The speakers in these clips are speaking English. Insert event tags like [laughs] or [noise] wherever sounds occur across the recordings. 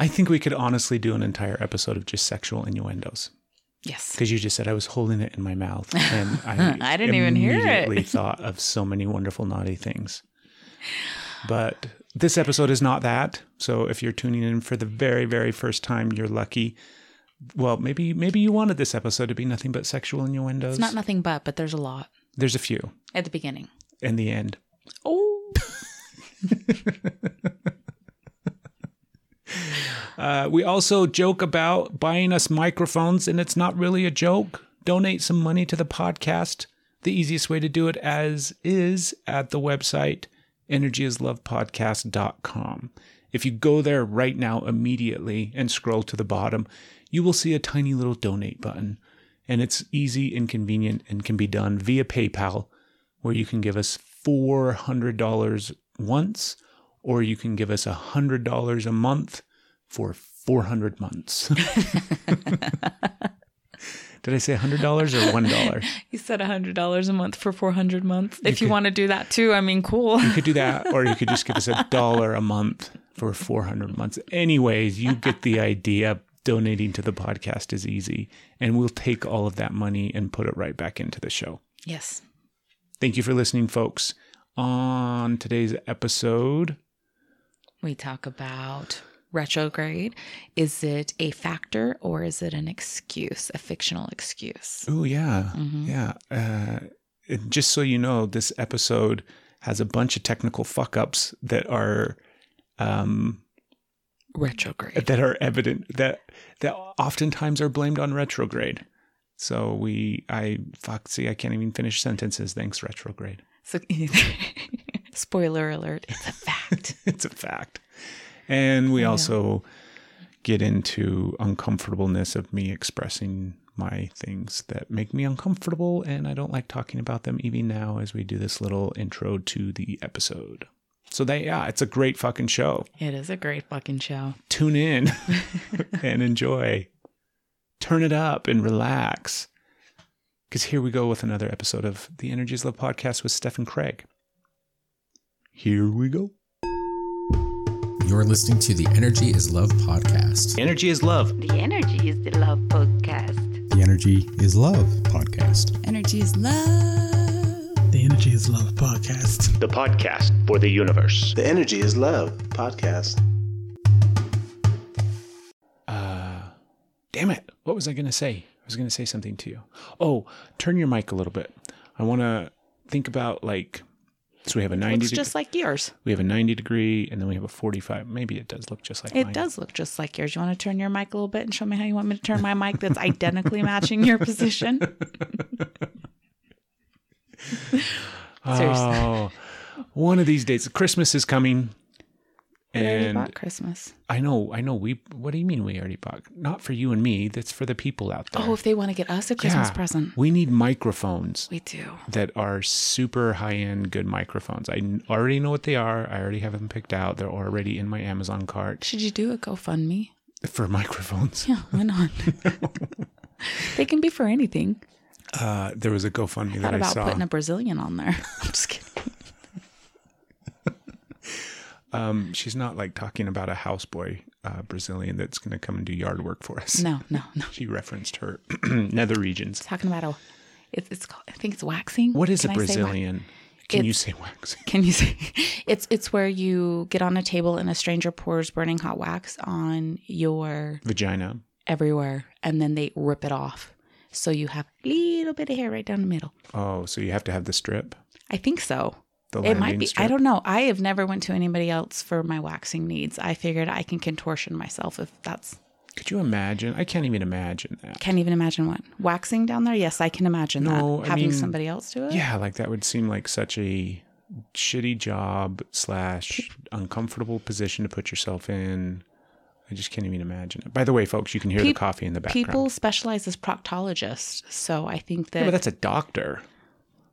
I think we could honestly do an entire episode of just sexual innuendos Yes. because you just said I was holding it in my mouth, and [laughs] I, I didn't even hear it. immediately thought of so many wonderful naughty things. But this episode is not that. So if you're tuning in for the very, very first time, you're lucky. Well, maybe maybe you wanted this episode to be nothing but sexual innuendos. It's not nothing but, but there's a lot There's a few at the beginning. in the end. Oh. [laughs] Uh, we also joke about buying us microphones, and it's not really a joke. Donate some money to the podcast. The easiest way to do it as is at the website energyislovepodcast.com. If you go there right now immediately and scroll to the bottom, you will see a tiny little donate button. And it's easy and convenient and can be done via PayPal, where you can give us $400 once, or you can give us $100 a month for 400 months. [laughs] [laughs] Did I say $100 or $1? You said $100 a month for 400 months. If you want to do that too, I mean, cool. You could do that, or you could just give us a dollar a month for 400 months. Anyways, you get the idea. Donating to the podcast is easy, and we'll take all of that money and put it right back into the show. Yes. Thank you for listening, folks. On today's episode, We talk about retrograde. Is it a factor or is it an excuse, a fictional excuse? Oh yeah, yeah. Uh, just so you know, this episode has a bunch of technical fuck ups that are um, Retrograde. that are evident that that oftentimes are blamed on retrograde. So we, I fuck, see, I can't even finish sentences. Thanks, retrograde. So, [laughs] spoiler alert, it's a fact. [laughs] it's a fact. And we also get into uncomfortableness of me expressing my things that make me uncomfortable, and I don't like talking about them even now as we do this little intro to the episode. So that yeah, it's a great fucking show. It is a great fucking show. Tune in [laughs] [laughs] and enjoy. Turn it up and relax. Because here we go with another episode of the Energy is Love podcast with Steph and Craig. Here we go. You're listening to the Energy is Love podcast. Energy is love. The Energy is the Love podcast. The Energy is Love podcast. Energy is love. The Energy is Love podcast. the podcast for the universe. The Energy is Love podcast. Uh, damn it. What was I going to say? I was going to say something to you. Oh, turn your mic a little bit. I want to think about like, so we have a 90 Looks just like yours. we have a 90 degree and then we have a 45. Maybe it does look just like It mine. does look just like yours. You want to turn your mic a little bit and show me how you want me to turn my mic that's identically matching your position? [laughs] Seriously. Oh, one of these days, Christmas is coming. We already And bought Christmas. I know, I know. We, what do you mean we already bought? Not for you and me. That's for the people out there. Oh, if they want to get us a Christmas Yeah. present. We need microphones. We do. that are super high end good microphones. I already know what they are. I already have them picked out. They're already in my Amazon cart Should you do a GoFundMe? for microphones. Yeah, why not? [laughs] they can be for anything. Uh, there was a GoFundMe Thought that I about saw. putting a Brazilian on there. [laughs] I'm just kidding. Um, she's not like talking about a houseboy uh, Brazilian that's going to come and do yard work for us. No, no, no. She referenced her [clears throat] nether regions. Talking about a, it's, it's called, I think it's waxing. What is Can a I say wax? Brazilian? Can you say waxing? Can you say [laughs] it's it's where you get on a table and a stranger pours burning hot wax on your Vagina. everywhere and then they rip it off. So you have a little bit of hair right down the middle. Oh, so you have to have the strip. I think so. The it might be. strip. I don't know. I have never went to anybody else for my waxing needs. I figured I can contortion myself if that's. Could you imagine? I can't even imagine that. Can't even imagine what waxing down there. Yes, I can imagine No, that I having mean, somebody else do it. Yeah, like that would seem like such a shitty job slash uncomfortable position to put yourself in. I just can't even imagine it. By the way, folks, you can hear the coffee in the background. People specialize as proctologists, so I think that, yeah, but that's a doctor.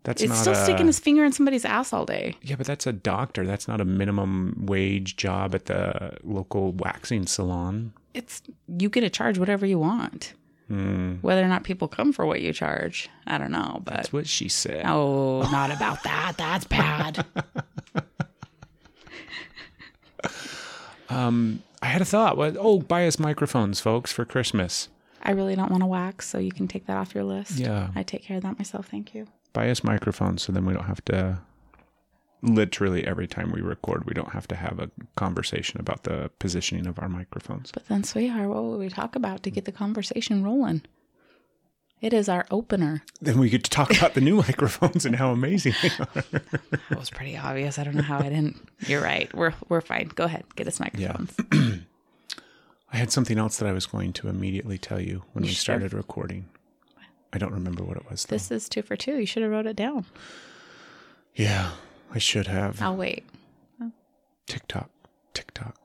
That's it's still a, sticking his finger in somebody's ass all day. Yeah, but that's a doctor. That's not a minimum wage job at the local waxing salon. It's you get to charge whatever you want. Whether or not people come for what you charge, I don't know. But That's what she said. oh, not about that. That's bad. [laughs] um, I had a thought. Oh, buy us microphones, folks, for Christmas. I really don't want to wax, so you can take that off your list. Yeah. I take care of that myself. Thank you. Buy us microphones so then we don't have to. Literally every time we record, we don't have to have a conversation about the positioning of our microphones. But then, sweetheart, what would we talk about to get the conversation rolling? It is our opener. Then we get to talk about the new [laughs] microphones and how amazing they are. That was pretty obvious. I don't know how I didn't. You're right. We're we're fine. Go ahead. Get us microphones. yeah. [clears throat] I had something else that I was going to immediately tell you when You we sure? started recording. I don't remember what it was. Though. This is two for two. You should have wrote it down. yeah, I should have. I'll wait. TikTok, TikTok,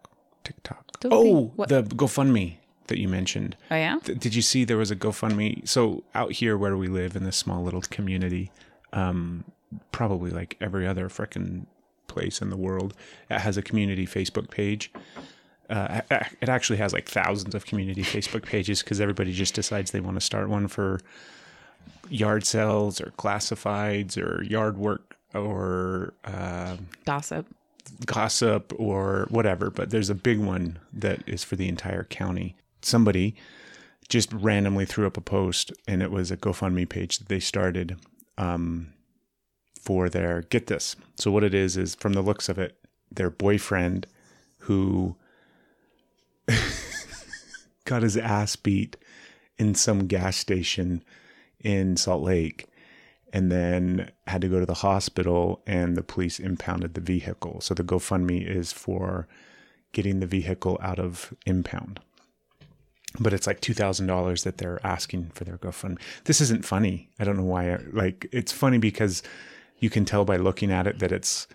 TikTok. Don't oh, what- the GoFundMe that you mentioned. Oh yeah. Th- Did you see there was a GoFundMe? So out here where we live in this small little community, um, probably like every other frickin' place in the world, it has a community Facebook page. Uh, it actually has like thousands of community Facebook pages because everybody just decides they want to start one for yard sales or classifieds or yard work or uh, Gossip. gossip or whatever, but there's a big one that is for the entire county. Somebody just randomly threw up a post, and it was a GoFundMe page that they started um, for their get this. So what it is is, from the looks of it, their boyfriend who [laughs] got his ass beat in some gas station in Salt Lake and then had to go to the hospital and the police impounded the vehicle. So the GoFundMe is for getting the vehicle out of impound. But it's like $2,000 that they're asking for their GoFundMe. This isn't funny. I don't know why. I, like, it's funny because you can tell by looking at it that it's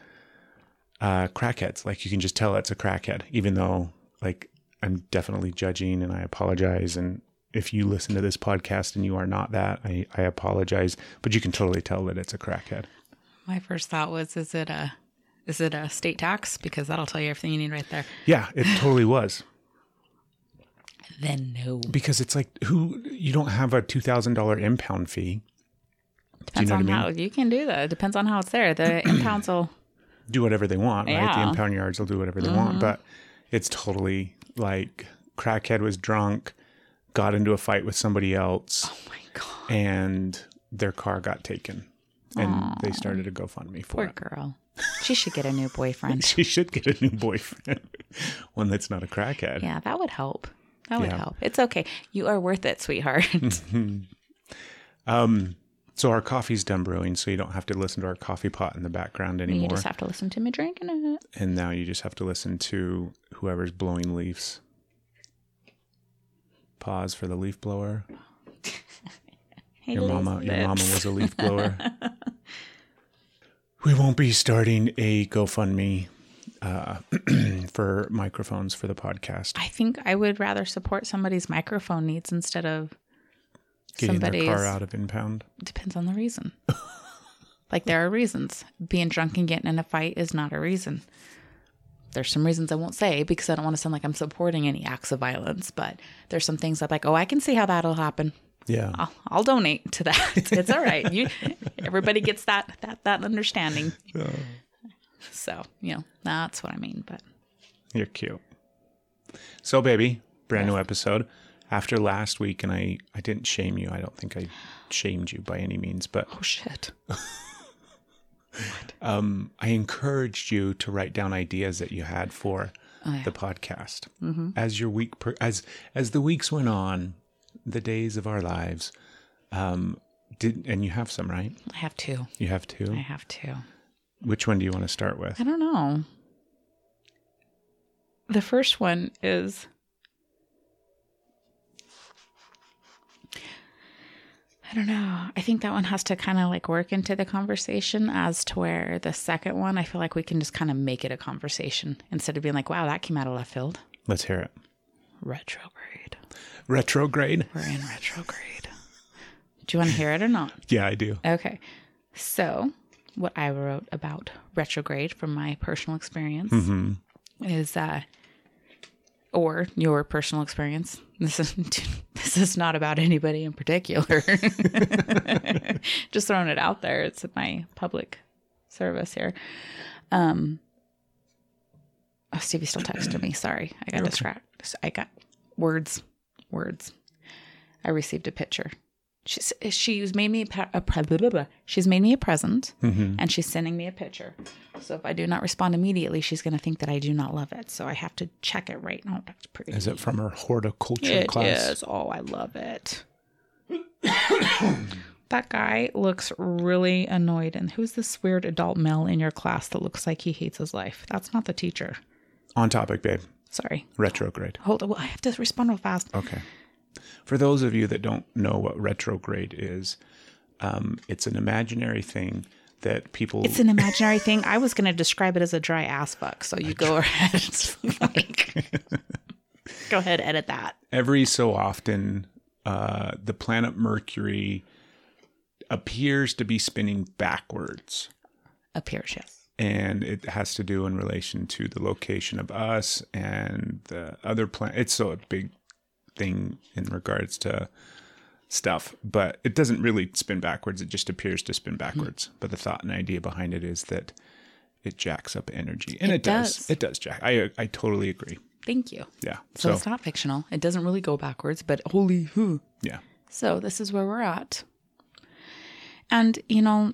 uh, crackheads. Like, you can just tell it's a crackhead, even though, like, I'm definitely judging and I apologize. And if you listen to this podcast and you are not that, I, I apologize. But you can totally tell that it's a crackhead. My first thought was, is it a, is it a state tax? Because that'll tell you everything you need right there. Yeah, it totally was. [laughs] Then no. Because it's like, who, you don't have a $2,000 impound fee. Depends know on what I how you can do that. It depends on how it's there. The [clears throat] impounds will. Do whatever they want, right? The Yeah. Mm-hmm. impound yards will do whatever they want. But it's totally like crackhead was drunk, got into a fight with somebody else, Oh my god. and their car got taken. And they started a GoFundMe for Poor it. girl. She should get a new boyfriend. [laughs] She should get a new boyfriend, [laughs] one that's not a crackhead. yeah, that would help. That would Yeah. help. It's okay. You are worth it, sweetheart. [laughs] Mm-hmm. Um, So our coffee's done brewing, so you don't have to listen to our coffee pot in the background anymore. you just have to listen to me drinking it. and now you just have to listen to whoever's blowing leaves. Pause for the leaf blower. [laughs] Your mama, your mama was a leaf blower. [laughs] we won't be starting a GoFundMe uh, [clears throat] for microphones for the podcast. I think I would rather support somebody's microphone needs instead of Getting their car out of impound. Depends on the reason. [laughs] like there are reasons. Being drunk and getting in a fight is not a reason. There's some reasons I won't say because I don't want to sound like I'm supporting any acts of violence, but there's some things I'm like, oh, I can see how that'll happen. Yeah. I'll, I'll donate to that. [laughs] It's all right. You, everybody gets that that that understanding. Yeah. So you know that's what I mean. But You're cute. So, baby, brand new episode. After last week, and I, I didn't shame you. I don't think I shamed you by any means, but oh shit, [laughs] um, I encouraged you to write down ideas that you had for Oh, yeah. the podcast. As your week, per, as as the weeks went on, the days of our lives, um, did and you have some, right? I have two. You have two. I have two. Which one do you want to start with? I don't know. The first one is I don't know. I think that one has to kind of like work into the conversation as to where the second one, I feel like we can just kind of make it a conversation instead of being like, wow, that came out of left field. Let's hear it. Retrograde. Retrograde. We're in retrograde. Do you want to hear it or not? [laughs] Yeah, I do. Okay. So, what I wrote about retrograde from my personal experience is uh or your personal experience. This is [laughs] this is not about anybody in particular. [laughs] Just throwing it out there. It's my public service here. Um Oh, Stevie still texted me. Sorry, I got distracted. I got words, words. I received a picture. She's she's made me a, a she's made me a present, mm-hmm. and she's sending me a picture. So if I do not respond immediately, she's going to think that I do not love it. So I have to check it right now. That's pretty. Is it from her horticulture It class? is. Oh, I love it. [coughs] that guy looks really annoyed. And who's this weird adult male in your class that looks like he hates his life? That's not the teacher. On topic, babe. Sorry. Retrograde. Hold on. Well, I have to respond real fast. Okay. For those of you that don't know what retrograde is, um, it's an imaginary thing that people. It's an imaginary thing. I was going to describe it as a dry ass fuck. So you go ahead. [laughs] Like, [laughs] go ahead, edit that. every so often, uh, the planet Mercury appears to be spinning backwards. Appears, yes. and it has to do in relation to the location of us and the other planet. It's so a big thing in regards to stuff, but it doesn't really spin backwards. It just appears to spin backwards. Hmm. But the thought and idea behind it is that it jacks up energy, and it, It does. does. It does jack. I I totally agree. Thank you. Yeah. So, So, it's not fictional. It doesn't really go backwards, but holy who. yeah. So this is where we're at. And, you know,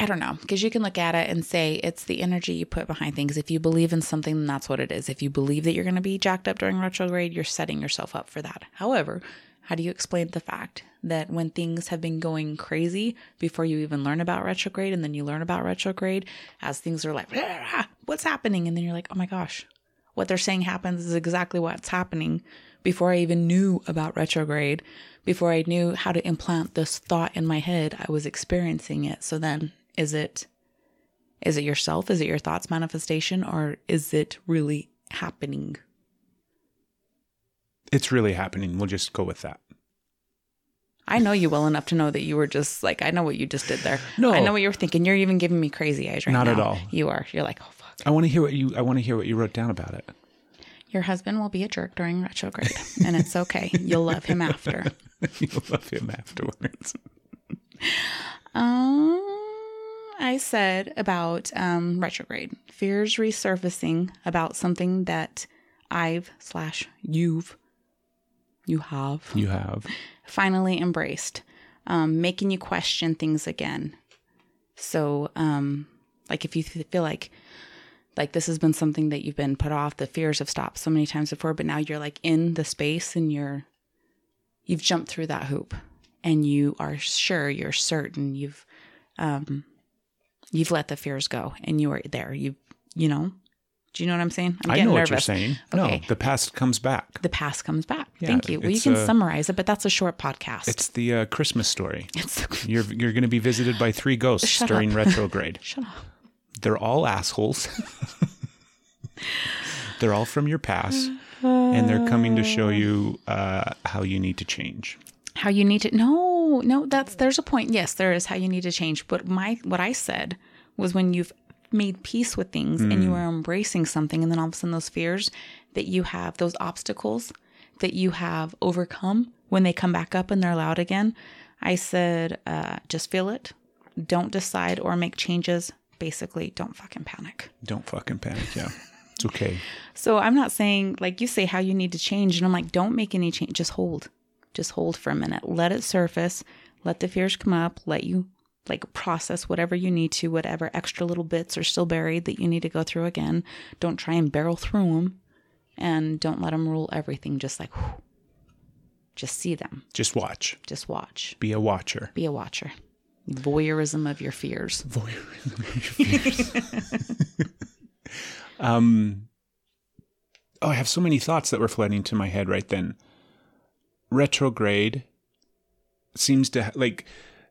I don't know, because you can look at it and say it's the energy you put behind things. If you believe in something, that's what it is. If you believe that you're going to be jacked up during retrograde, you're setting yourself up for that. However, how do you explain the fact that when things have been going crazy before you even learn about retrograde, and then you learn about retrograde as things are like, "Ah, [laughs] what's happening? And then you're like, oh my gosh, what they're saying happens is exactly what's happening before I even knew about retrograde, before I knew how to implant this thought in my head, I was experiencing it. So then is it is it yourself? Is it your thoughts manifestation or is it really happening? It's really happening. We'll just go with that. I know you well enough to know that you were just like I know what you just did there. No. I know what you were thinking. You're even giving me crazy eyes right Not now. at all. You are. You're like, oh fuck. I want to hear what you. I want to hear what you wrote down about it. Your husband will be a jerk during retrograde, and it's okay. You'll love him after. [laughs] You'll love him afterwards. [laughs] Um, I said about um, retrograde fears resurfacing about something that I've slash you've you have You have. finally embraced, um, making you question things again. So, um, like if you th- feel like like this has been something that you've been put off, the fears have stopped so many times before, but now you're like in the space and you're you've jumped through that hoop and you are sure, you're certain you've um you've let the fears go and you are there. You you know. Do you know what I'm saying? I'm I know what you're saying. Okay. No, the past comes back. The past comes back. Yeah, Thank you. Well, you can uh, summarize it, but that's a short podcast. It's the uh, Christmas story. [laughs] It's You're you're going to be visited by three ghosts Shut during up. retrograde. [laughs] shut up. They're all assholes. [laughs] they're all from your past, and they're coming to show you uh, how you need to change. How you need to no, no, that's there's a point. Yes, there is how you need to change. But my what I said was when you've made peace with things and you are embracing something, and then all of a sudden those fears that you have, those obstacles that you have overcome, when they come back up and they're loud again, I said, uh, just feel it. Don't decide or make changes. Basically, don't fucking panic. Don't fucking panic. Yeah, it's okay. [laughs] So I'm not saying like you say how you need to change, and I'm like, don't make any change. Just hold, just hold for a minute. Let it surface. Let the fears come up. Let you like process whatever you need to. Whatever extra little bits are still buried that you need to go through again. Don't try and barrel through them, and don't let them rule everything. Just like, whew. just see them. Just watch. Just watch. Be a watcher. Be a watcher. Voyeurism of your fears. Voyeurism of your fears. [laughs] um, oh, I have so many thoughts that were flooding to my head right then. Retrograde seems to like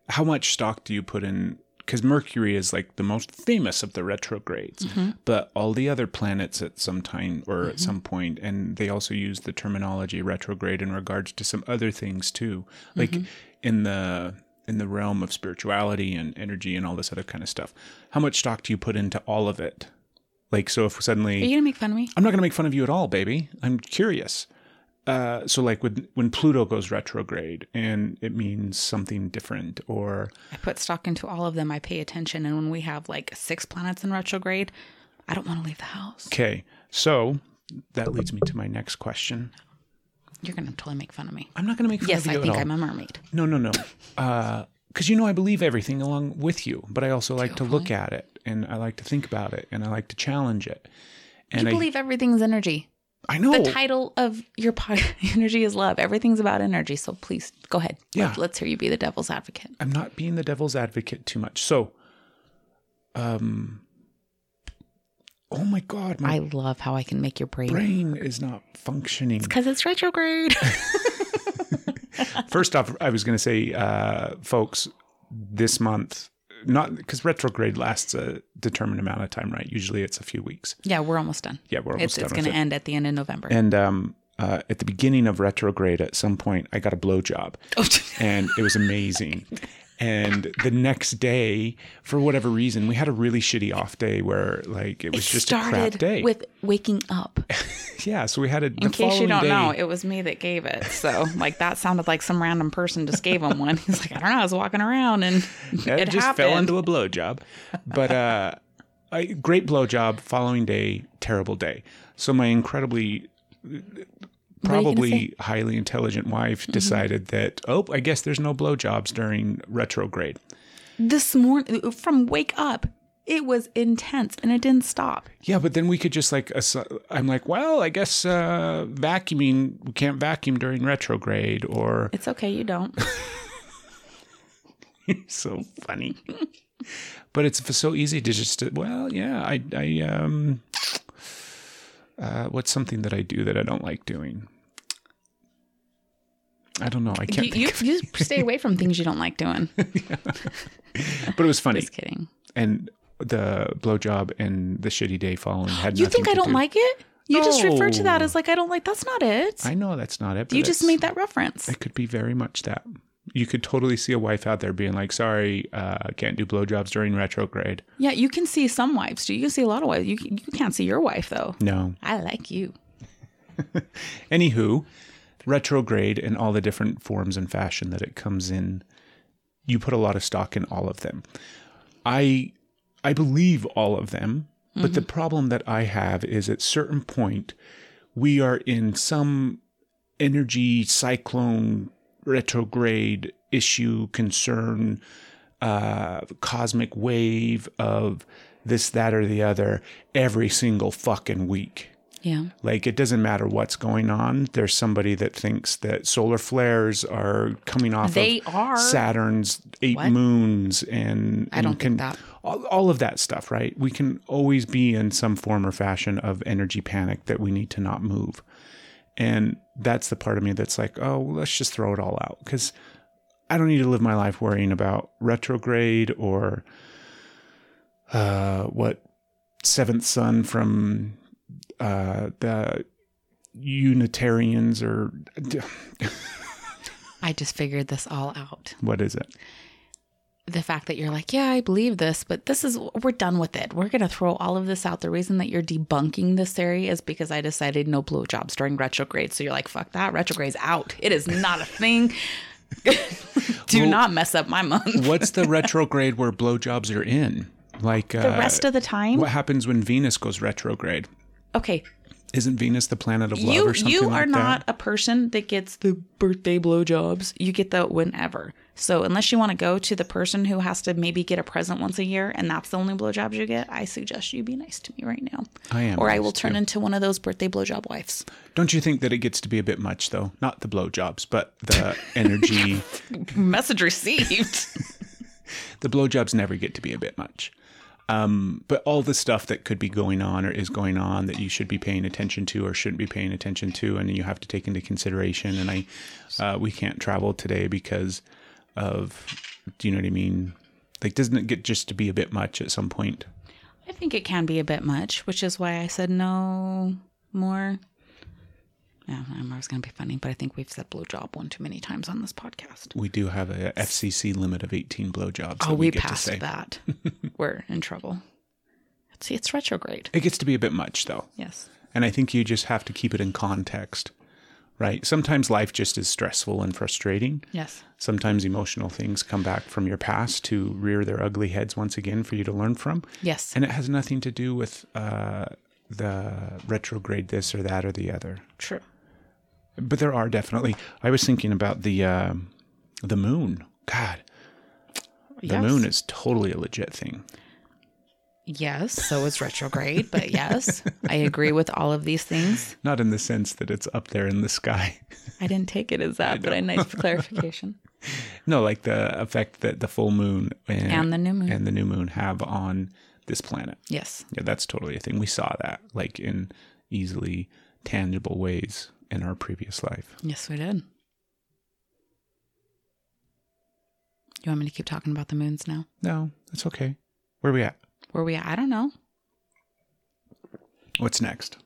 how much stock do you put in? Because Mercury is like the most famous of the retrogrades, mm-hmm. but all the other planets at some time or at mm-hmm. some point, and they also use the terminology retrograde in regards to some other things too, like mm-hmm. in the in the realm of spirituality and energy and all this other kind of stuff. How much stock do you put into all of it? Like, so if suddenly Are you gonna make fun of me? I'm not going to make fun of you at all, baby. I'm curious. Uh, so, like when when Pluto goes retrograde and it means something different, or I put stock into all of them. I pay attention, and when we have like six planets in retrograde, I don't want to leave the house. Okay. So that leads me to my next question. You're gonna totally make fun of me. I'm not going to make fun Yes, of I you think at all. I'm a mermaid. No, no, no. Because you know, I believe everything along with you, but I also like to look at it and I like to think about it and I like to challenge it. And you I, believe everything's energy. I know. The title of your pod, [laughs] Energy is Love. Everything's about energy. So please go ahead. Yeah. Let, us hear you be the devil's advocate. I'm not being the devil's advocate too much. So, um, oh my God, my I love how I can make your brain. brain is not functioning. Because it's retrograde. [laughs] [laughs] First off, I was going to say, uh, folks, this month, not because retrograde lasts a determined amount of time, right? Usually it's a few weeks. yeah, we're almost done. Yeah, we're almost It's, done it's going to it. end at the end of November. And um, uh, at the beginning of retrograde, at some point, I got a blowjob, [laughs] and it was amazing. And the next day, for whatever reason, we had a really shitty off day where, like, it was it just a crap started day. with waking up. [laughs] yeah, so we had a. In case you don't know, it was me that gave it. So, like, that sounded like some random person just gave him one. [laughs] He's like, I don't know. I was walking around and [laughs] it, it just happened. fell into a blowjob. But uh, I, great blowjob. Following day, terrible day. So my incredibly, probably highly intelligent wife Mm-hmm. decided that oh, I guess there's no blowjobs during retrograde. this morning, from wake up, it was intense and it didn't stop. Yeah, but then we could just like I'm like, well, I guess uh, vacuuming we can't vacuum during retrograde or [laughs] It's okay. You don't. [laughs] so funny. [laughs] but it's so easy to just well, yeah, I I um uh what's something that I do that I don't like doing? I don't know. I can't you, you, you stay away from things you don't like doing. [laughs] But it was funny. Just kidding. And the blowjob and the shitty day following had You think I don't do- like it? You just refer to that as like I don't like. That's not it. I know that's not it. But you just made that reference. It could be very much that. You could totally see a wife out there being like, "Sorry, uh, can't do blowjobs during retrograde." Yeah, you can see some wives. Do you can see a lot of wives? You you can't see your wife though. No. I like you. [laughs] Anywho, retrograde and all the different forms and fashion that it comes in, you put a lot of stock in all of them. I I believe all of them, but the problem that I have is at certain point we are in some energy cyclone retrograde issue concern uh cosmic wave of this that or the other every single fucking week Yeah. like it doesn't matter what's going on. There's somebody that thinks that solar flares are coming off They of are. Saturn's eight What? moons and I don't can, think that. All, all of that stuff, right? We can always be in some form or fashion of energy panic that we need to not move. And that's the part of me that's like, oh, well, let's just throw it all out because I don't need to live my life worrying about retrograde or uh, what seventh son from uh, the Unitarians or [laughs] I just figured this all out. what is it? The fact that you're like, yeah, I believe this, but this is we're done with it. We're gonna throw all of this out. The reason that you're debunking this theory is because I decided no blowjobs during retrograde. So you're like, fuck that, retrograde's out. It is not a thing. [laughs] Do Well- not mess up my month. [laughs] What's the [laughs] retrograde where blowjobs are in? Like uh, The rest of the time, what happens when Venus goes retrograde? okay, Isn't Venus the planet of love you or something you like are not that? a person that gets the birthday blowjobs. You get that whenever. So unless you want to go to the person who has to maybe get a present once a year, and that's the only blowjobs you get, I suggest you be nice to me right now. I am or I will turn too. into one of those birthday blowjob wives. Don't you think that it gets to be a bit much though? Not the blowjobs, but the [laughs] energy. Message received. [laughs] the blowjobs never get to be a bit much. Um, but all the stuff that could be going on or is going on that you should be paying attention to or shouldn't be paying attention to, and you have to take into consideration. And I, uh, we can't travel today because of, do you know what I mean? Like, doesn't it get just to be a bit much at some point? I think it can be a bit much, which is why I said no more. Yeah, I was going to be funny, but I think we've said blowjob one too many times on this podcast. We do have a FCC limit of 18 blowjobs. Oh, we, get to passed say. that. [laughs] We're in trouble. See, it's retrograde. It gets to be a bit much though. Yes. And I think you just have to keep it in context, right? Sometimes life just is stressful and frustrating. Yes. Sometimes emotional things come back from your past to rear their ugly heads once again for you to learn from. Yes. And it has nothing to do with uh, the retrograde this or that or the other. True. But there are definitely. I was thinking about the uh, the moon. God, the Yes. moon is totally a legit thing. Yes. So is retrograde, but yes, I agree with all of these things. [laughs] Not in the sense that it's up there in the sky. I didn't take it as that, [laughs] but a nice [laughs] clarification. No, like the effect that the full moon and, And the new moon. and the new moon have on this planet. Yes. Yeah, that's totally a thing. We saw that like in easily tangible ways in our previous life. Yes, we did. You want me to keep talking about the moons now? No, that's okay. Where are we at? Where we at? I don't know. What's next?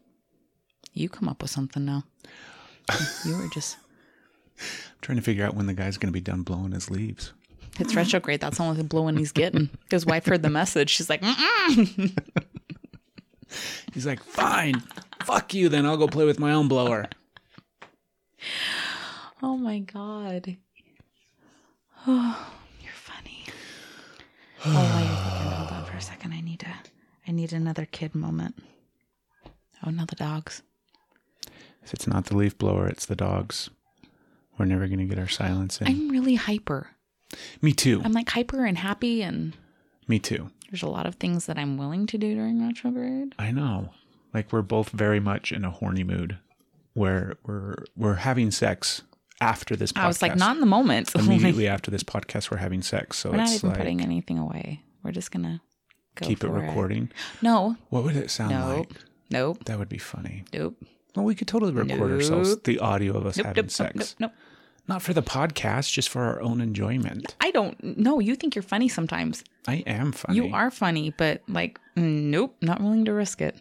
You come up with something now. you were just. [laughs] Trying to figure out when the guy's going to be done blowing his leaves. It's retrograde. That's the only blowing he's getting. His wife heard the message. She's like. [laughs] He's like, fine, fuck you, then I'll go play with my own blower. "Oh my god, oh, [sighs] you're funny." Oh, while you're thinking, hold on for a second. I need to. I need another kid moment. Oh, no, the dogs. If it's not the leaf blower, it's the dogs. We're never going to get our silence in. I'm really hyper. Me too. I'm like hyper and happy, and Me too. there's a lot of things that I'm willing to do during retrograde. I know. Like we're both very much in a horny mood where we're we're having sex after this podcast. I was like, not in the moment. [laughs] immediately after this podcast we're having sex. So We're not it's even like putting anything away. We're just gonna go keep it recording. No, What would it sound nope, like? nope, That would be funny. nope. Well, we could totally record ourselves the audio of us Nope, having nope, sex. nope, nope, nope. Not for the podcast, just for our own enjoyment. I don't know. You think you're funny sometimes. I am funny. You are funny, but like, nope, not willing to risk it.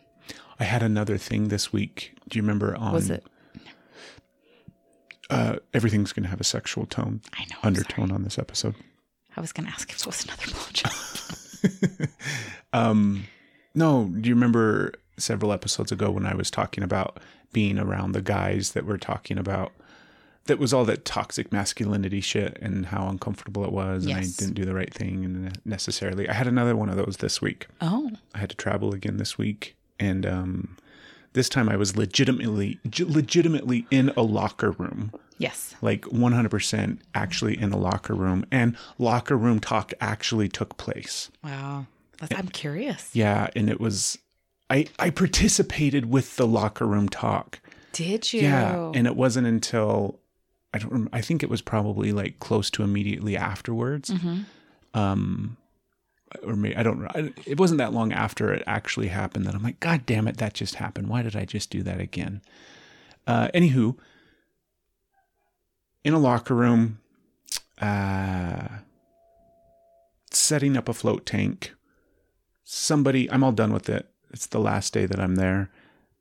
I had another thing this week. Do you remember on Was it? Uh, everything's going to have a sexual tone, I know. Undertone sorry. on this episode? I was gonna ask if it was another blowjob. [laughs] Um, no, do you remember several episodes ago when I was talking about being around the guys that were talking about that was all that toxic masculinity shit and how uncomfortable it was and I didn't do the right thing and necessarily. I had another one of those this week. oh, I had to travel again this week and um this time I was legitimately j- legitimately in a locker room. yes. Like 100% actually in a locker room and locker room talk actually took place. Wow. That's, I'm curious. Yeah, and it was I I participated with the locker room talk. Did you? Yeah, and it wasn't until I don't rem- I think it was probably like close to immediately afterwards. Mm-hmm. Um or maybe I don't know. It wasn't that long after it actually happened that I'm like, God damn it, that just happened. Why did I just do that again? Uh, anywho, in a locker room, uh, setting up a float tank. Somebody, I'm all done with it. It's the last day that I'm there.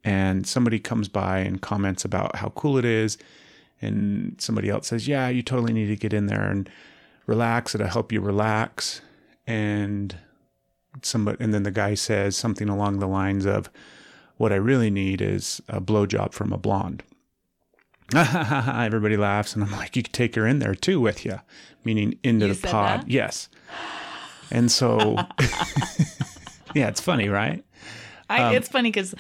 And somebody comes by and comments about how cool it is. And somebody else says, Yeah, you totally need to get in there and relax. It'll help you relax. And somebody, and then the guy says something along the lines of, What I really need is a blowjob from a blonde. [laughs] Everybody laughs, and I'm like, you could take her in there too with you, meaning into You the pod. that? Yes. And so, [laughs] [laughs] yeah, it's funny, right? I, um, it's funny because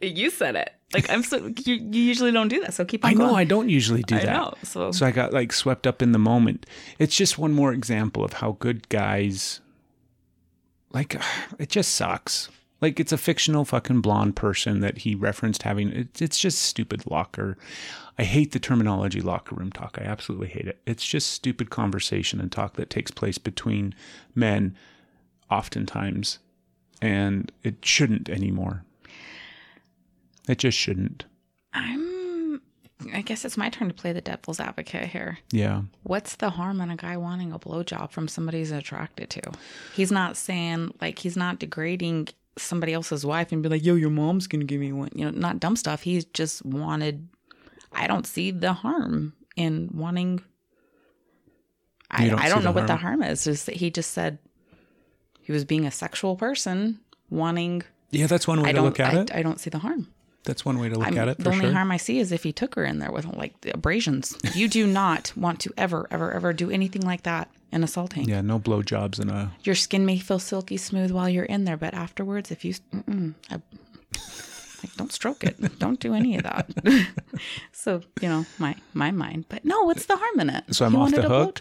you said it. Like I'm so you, you usually don't do that. So keep on. I know going. I don't usually do I that. know, so- so I got like swept up in the moment. It's just one more example of how good guys like [sighs] it just sucks. Like it's a fictional fucking blonde person that he referenced having it's it's just stupid locker. I hate the terminology locker room talk. I absolutely hate it. It's just stupid conversation and talk that takes place between men oftentimes and it shouldn't anymore. It just shouldn't. I'm. I guess it's my turn to play the devil's advocate here. Yeah. What's the harm in a guy wanting a blowjob from somebody he's attracted to? He's not saying like he's not degrading somebody else's wife and be like, "Yo, your mom's gonna give me one." You know, not dumb stuff. He's just wanted. I don't see the harm in wanting. I You don't, I don't know what the harm? is. Just that he just said he was being a sexual person wanting. Yeah, that's one way I to look at I, it. I don't see the harm. That's one way to look I'm, at it the only sure. harm I see is if he took her in there with like the abrasions. You do not want to ever, ever, ever do anything like that in a salt tank. yeah, no blowjobs in a. Your skin may feel silky smooth while you're in there, but afterwards, if you, I, like, don't stroke it. don't do any of that. [laughs] so you know, my my mind. But no, what's the harm in it? So I'm He off the hook?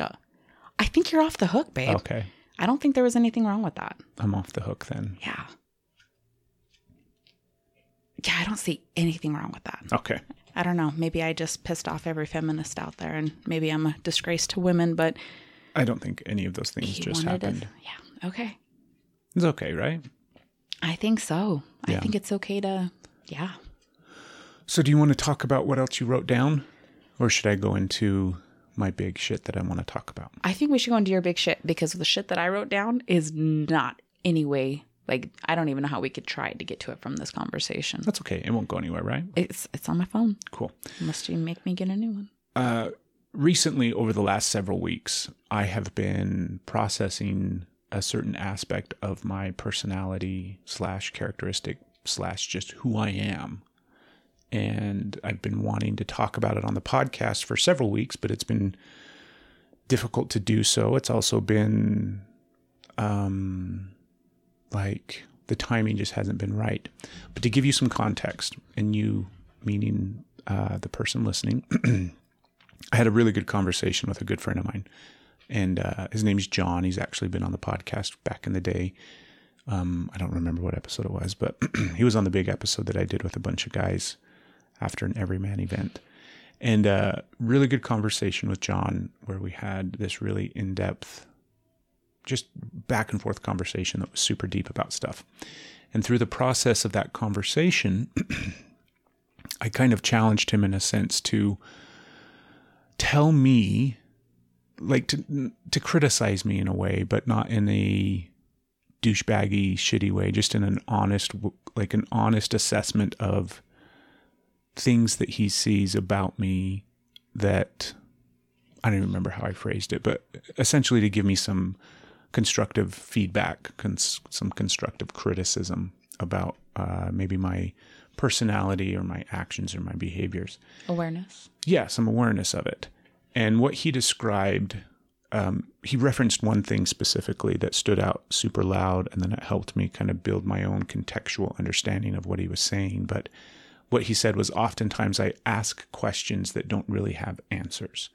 I think you're off the hook, babe. Okay, I don't think there was anything wrong with that. I'm off the hook then. Yeah. Yeah, I don't see anything wrong with that. Okay. I don't know. Maybe I just pissed off every feminist out there, and maybe I'm a disgrace to women. But I don't think any of those things just happened. it. Yeah. Okay. It's okay, right? I think so. Yeah. I think it's okay to. Yeah. So, do you want to talk about what else you wrote down, or should I go into my big shit that I want to talk about? I think we should go into your big shit because the shit that I wrote down is not any way like I don't even know how we could try to get to it from this conversation. That's okay. It won't go anywhere, right? It's it's on my phone. Cool. Must you make me get a new one. Uh, recently, over the last several weeks, I have been processing a certain aspect of my personality slash characteristic slash just who I am. And I've been wanting to talk about it on the podcast for several weeks, but it's been difficult to do so. It's also been um like the timing just hasn't been right. But to give you some context, and you meaning uh, the person listening, [clears throat] I had a really good conversation with a good friend of mine, and uh, his name's John. He's actually been on the podcast back in the day. Um, I don't remember what episode it was, but [clears throat] he was on the big episode that I did with a bunch of guys after an Everyman event. And uh, really good conversation with John, where we had this really in depth, just back and forth conversation that was super deep about stuff. And through the process of that conversation, [clears throat] I kind of challenged him in a sense to tell me like to to criticize me in a way but not in a douchebaggy shitty way just in an honest like an honest assessment of things that he sees about me that I don't even remember how I phrased it but essentially to give me some constructive feedback cons- some constructive criticism about uh, maybe my personality or my actions or my behaviors Awareness. yeah, some awareness of it. And what he described, um, he referenced one thing specifically that stood out super loud, and then it helped me kind of build my own contextual understanding of what he was saying. But what he said was oftentimes I ask questions that don't really have answers,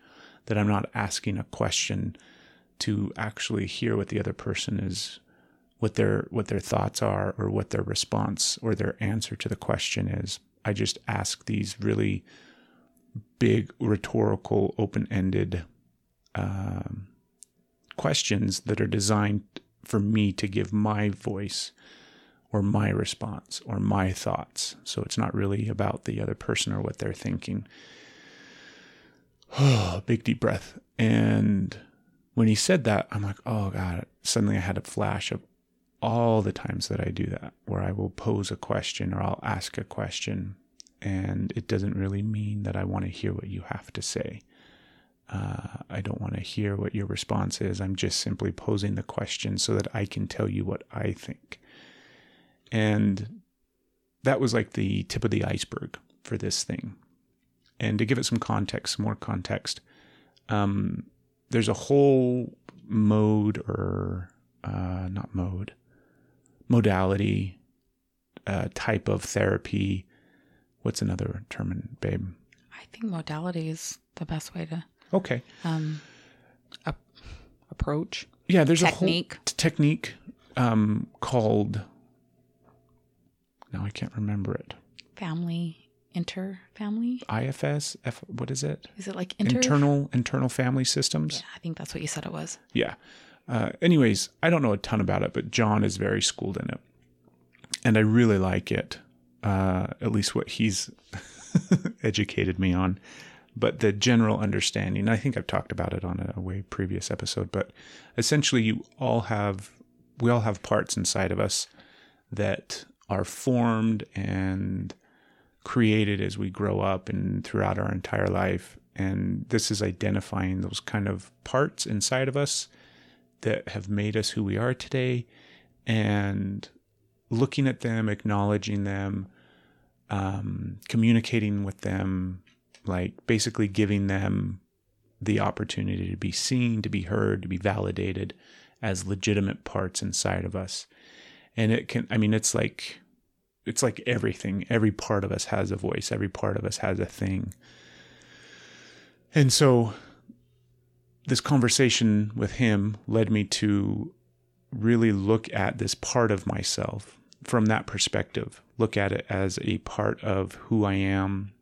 that I'm not asking a question to actually hear what the other person is what their what their thoughts are or what their response or their answer to the question is. I just ask these really big rhetorical open-ended um, questions that are designed for me to give my voice or my response or my thoughts. So it's not really about the other person or what they're thinking. [sighs] Big deep breath. And when he said that i'm like oh god suddenly i had a flash of all the times that i do that where i will pose a question or i'll ask a question and it doesn't really mean that I want to hear what you have to say. Uh, I don't want to hear what your response is. I'm just simply posing the question so that I can tell you what I think. And that was like the tip of the iceberg for this thing. And to give it some context, some more context, um, there's a whole mode or uh, not mode, modality, uh, type of therapy what's another term, babe? I think modality is the best way to Okay. um ap- approach. Yeah, there's Technique. a whole t- technique um, called. Now I can't remember it. Family inter family? IFS. F. What is it? Is it like inter internal internal family systems. Yeah, I think that's what you said it was. Yeah. Uh, anyways, I don't know a ton about it, but John is very schooled in it, and I really like it. Uh, at least what he's [laughs] educated me on. But the general understanding, I think I've talked about it on a way previous episode, but essentially, you all have, we all have parts inside of us that are formed and created as we grow up and throughout our entire life. And this is identifying those kind of parts inside of us that have made us who we are today and looking at them, acknowledging them, um, communicating with them, like basically giving them the opportunity to be seen, to be heard, to be validated as legitimate parts inside of us. And it can, I mean, it's like, it's like everything. Every part of us has a voice, every part of us has a thing. And so this conversation with him led me to really look at this part of myself from that perspective, look at it as a part of who I am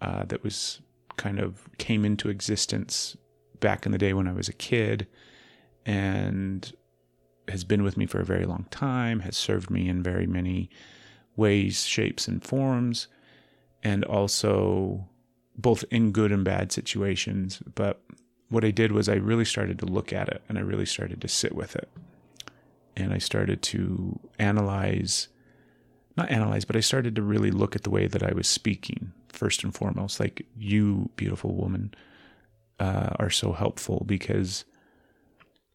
uh, that was kind of came into existence back in the day when I was a kid and has been with me for a very long time, has served me in very many ways, shapes, and forms, and also both in good and bad situations. But what I did was I really started to look at it and I really started to sit with it. And I started to analyze, not analyze, but I started to really look at the way that I was speaking, first and foremost. Like, you, beautiful woman, uh, are so helpful because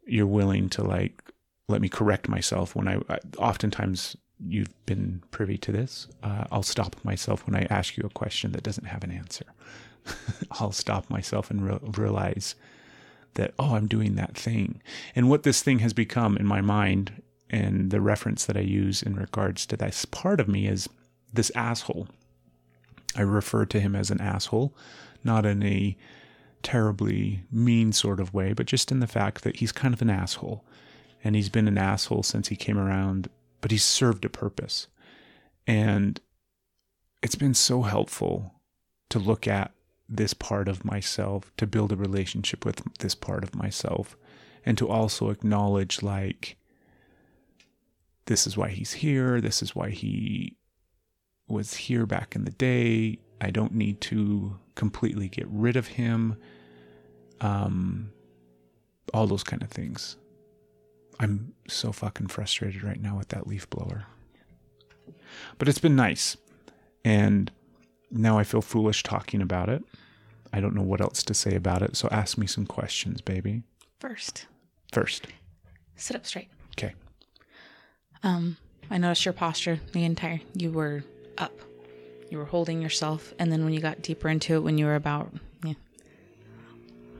you're willing to, like, let me correct myself when I, I oftentimes you've been privy to this. Uh, I'll stop myself when I ask you a question that doesn't have an answer. [laughs] I'll stop myself and re- realize that, oh, I'm doing that thing. And what this thing has become in my mind, and the reference that I use in regards to this part of me is this asshole. I refer to him as an asshole, not in a terribly mean sort of way, but just in the fact that he's kind of an asshole. And he's been an asshole since he came around, but he served a purpose. And it's been so helpful to look at this part of myself, to build a relationship with this part of myself, and to also acknowledge, like, this is why he's here, this is why he was here back in the day. I don't need to completely get rid of him. Um, all those kind of things. I'm so fucking frustrated right now with that leaf blower. But it's been nice. And now I feel foolish talking about it. I don't know what else to say about it. So ask me some questions, baby. First, First. sit up straight. Okay. Um, I noticed your posture the entire. You were up. You were holding yourself, and then when you got deeper into it, when you were about, yeah.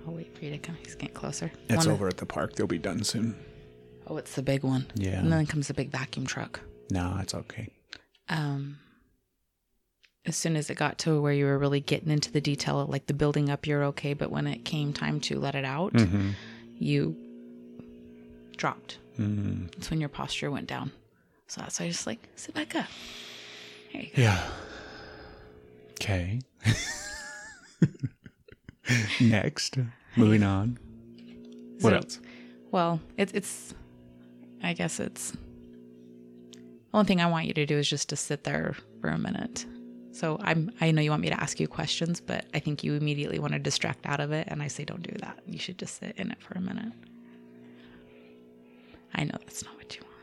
I'll wait for you to come. He's getting closer. It's Wanna- over at the park. They'll be done soon. Oh, it's the big one. Yeah. And then comes the big vacuum truck. No, it's okay. Um, as soon as it got to where you were really getting into the detail, like the building up, you're okay. But when it came time to let it out, Mm-hmm. you dropped. Mm, That's when your posture went down. So that's why I just like sit back up. There you go. yeah. Okay. [laughs] Next. Moving on. What So- else? Well, it's it's. I guess it's. Only thing I want you to do is just to sit there for a minute. So I'm. I know you want me to ask you questions, but I think you immediately want to distract out of it, and I say don't do that. You should just sit in it for a minute. I know that's not what you want.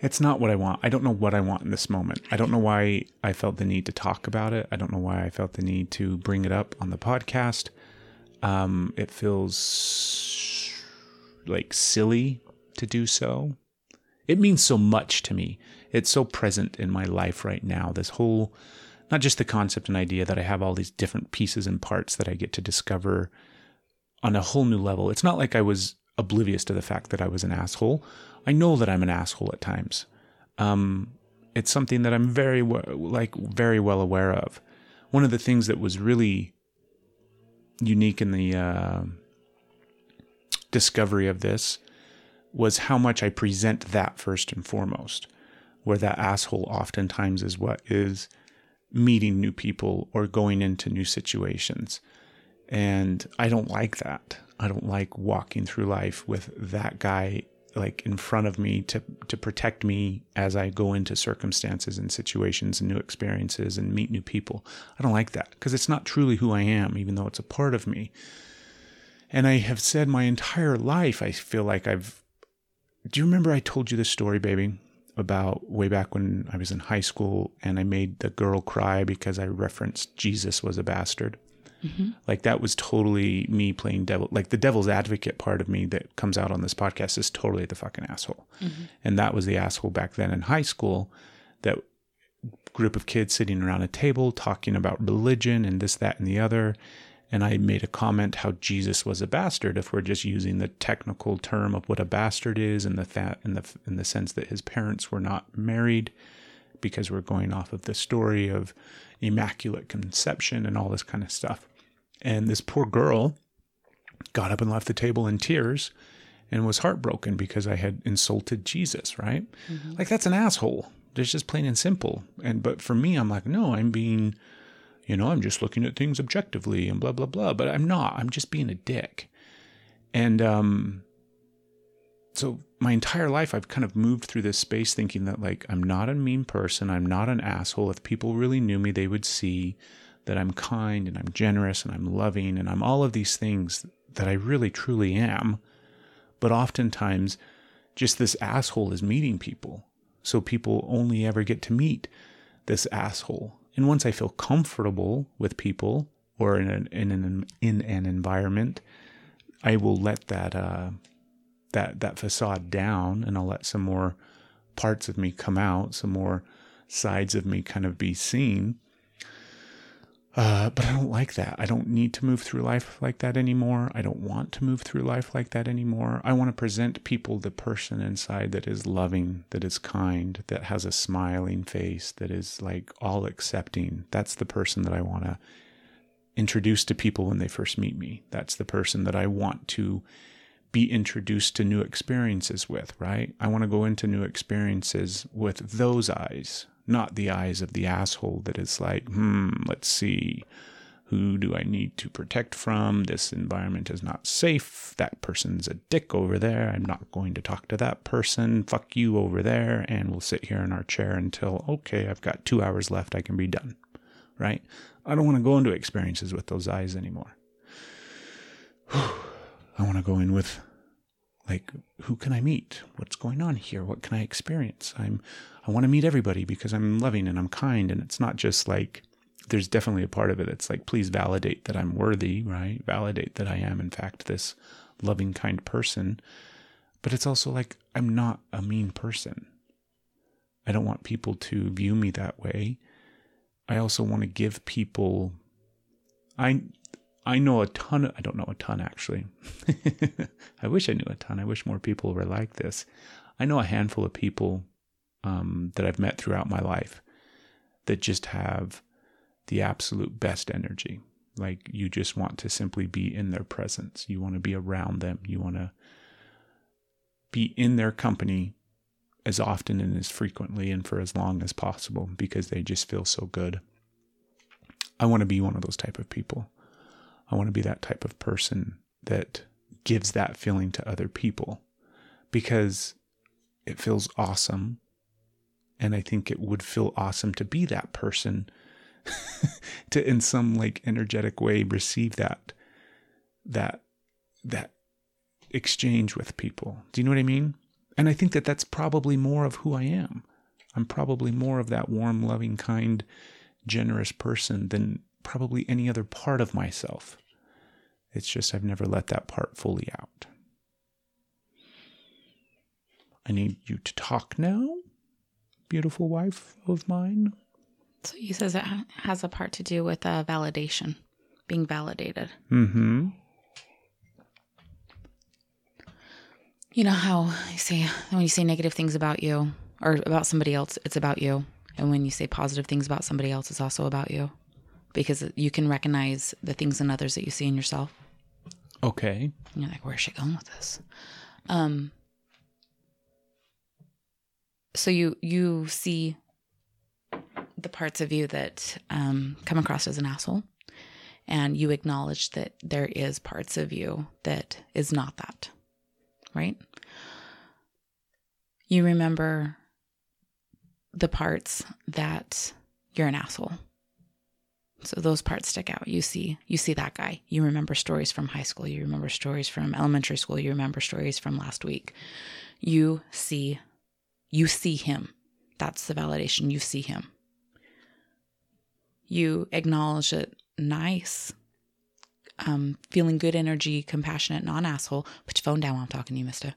It's not what I want. I don't know what I want in this moment. I don't know why I felt the need to talk about it. I don't know why I felt the need to bring it up on the podcast. Um, it feels like silly to do so. It means so much to me. It's so present in my life right now. This whole, not just the concept and idea that I have all these different pieces and parts that I get to discover on a whole new level. It's not like I was oblivious to the fact that I was an asshole. I know that I'm an asshole at times. Um, it's something that I'm very like very well aware of. One of the things that was really unique in the uh, discovery of this was how much I present that first and foremost, where that asshole oftentimes is what is meeting new people or going into new situations. And I don't like that. I don't like walking through life with that guy like in front of me to to protect me as I go into circumstances and situations and new experiences and meet new people. I don't like that because it's not truly who I am even though it's a part of me. And I have said my entire life I feel like I've Do you remember I told you this story, baby? About way back when I was in high school and I made the girl cry because I referenced Jesus was a bastard. Mm-hmm. Like that was totally me playing devil. Like the devil's advocate part of me that comes out on this podcast is totally the fucking asshole. Mm-hmm. And that was the asshole back then in high school that group of kids sitting around a table talking about religion and this, that, and the other. And I made a comment how Jesus was a bastard if we're just using the technical term of what a bastard is in the that in the in the sense that his parents were not married because we're going off of the story of immaculate conception and all this kind of stuff. And this poor girl got up and left the table in tears and was heartbroken because I had insulted Jesus, right? Mm-hmm. Like that's an asshole. It's just plain and simple. And but for me, I'm like, no, I'm being, you know, I'm just looking at things objectively and blah blah blah. But I'm not. I'm just being a dick. And um so my entire life I've kind of moved through this space thinking that like I'm not a mean person, I'm not an asshole. If people really knew me, they would see that I'm kind and I'm generous and I'm loving and I'm all of these things that I really truly am. But oftentimes just this asshole is meeting people. So people only ever get to meet this asshole. And once I feel comfortable with people or in an in an in an environment, I will let that uh, that that facade down, and I'll let some more parts of me come out, some more sides of me kind of be seen. Uh, but I don't like that. I don't need to move through life like that anymore. I don't want to move through life like that anymore. I want to present people the person inside that is loving, that is kind, that has a smiling face, that is like all accepting. That's the person that I want to introduce to people when they first meet me. That's the person that I want to be introduced to new experiences with, right? I want to go into new experiences with those eyes, not the eyes of the asshole that is like, hmm, let's see. Who do I need to protect from? This environment is not safe. That person's a dick over there. I'm not going to talk to that person. Fuck you over there. And we'll sit here in our chair until, okay, I've got two hours left. I can be done. Right? I don't want to go into experiences with those eyes anymore. [sighs] I want to go in with like who can I meet? What's going on here? What can I experience? I'm I want to meet everybody because I'm loving and I'm kind and it's not just like there's definitely a part of it that's like please validate that I'm worthy, right? Validate that I am in fact this loving kind person. But it's also like I'm not a mean person. I don't want people to view me that way. I also want to give people I I know a ton of, I don't know a ton actually. [laughs] I wish I knew a ton. I wish more people were like this. I know a handful of people um, that I've met throughout my life that just have the absolute best energy. Like you just want to simply be in their presence. You want to be around them. You want to be in their company as often and as frequently and for as long as possible because they just feel so good. I want to be one of those type of people. I want to be that type of person that gives that feeling to other people because it feels awesome. And I think it would feel awesome to be that person [laughs] to in some like energetic way receive that that that exchange with people. Do you know what I mean? And I think that that's probably more of who I am. I'm probably more of that warm, loving, kind, generous person than probably any other part of myself. It's just I've never let that part fully out. I need you to talk now, beautiful wife of mine. So he says it has a part to do with uh, validation, being validated. Mm-hmm. You know how you say when you say negative things about you or about somebody else, it's about you, and when you say positive things about somebody else, it's also about you, because you can recognize the things in others that you see in yourself. Okay. And you're like, where's she going with this? Um. So you you see the parts of you that um, come across as an asshole, and you acknowledge that there is parts of you that is not that, right? You remember the parts that you're an asshole. So those parts stick out. You see, you see that guy. You remember stories from high school. You remember stories from elementary school. You remember stories from last week. You see, you see him. That's the validation. You see him. You acknowledge it. Nice. Um, feeling good energy, compassionate, non asshole. Put your phone down while I'm talking to you, mister.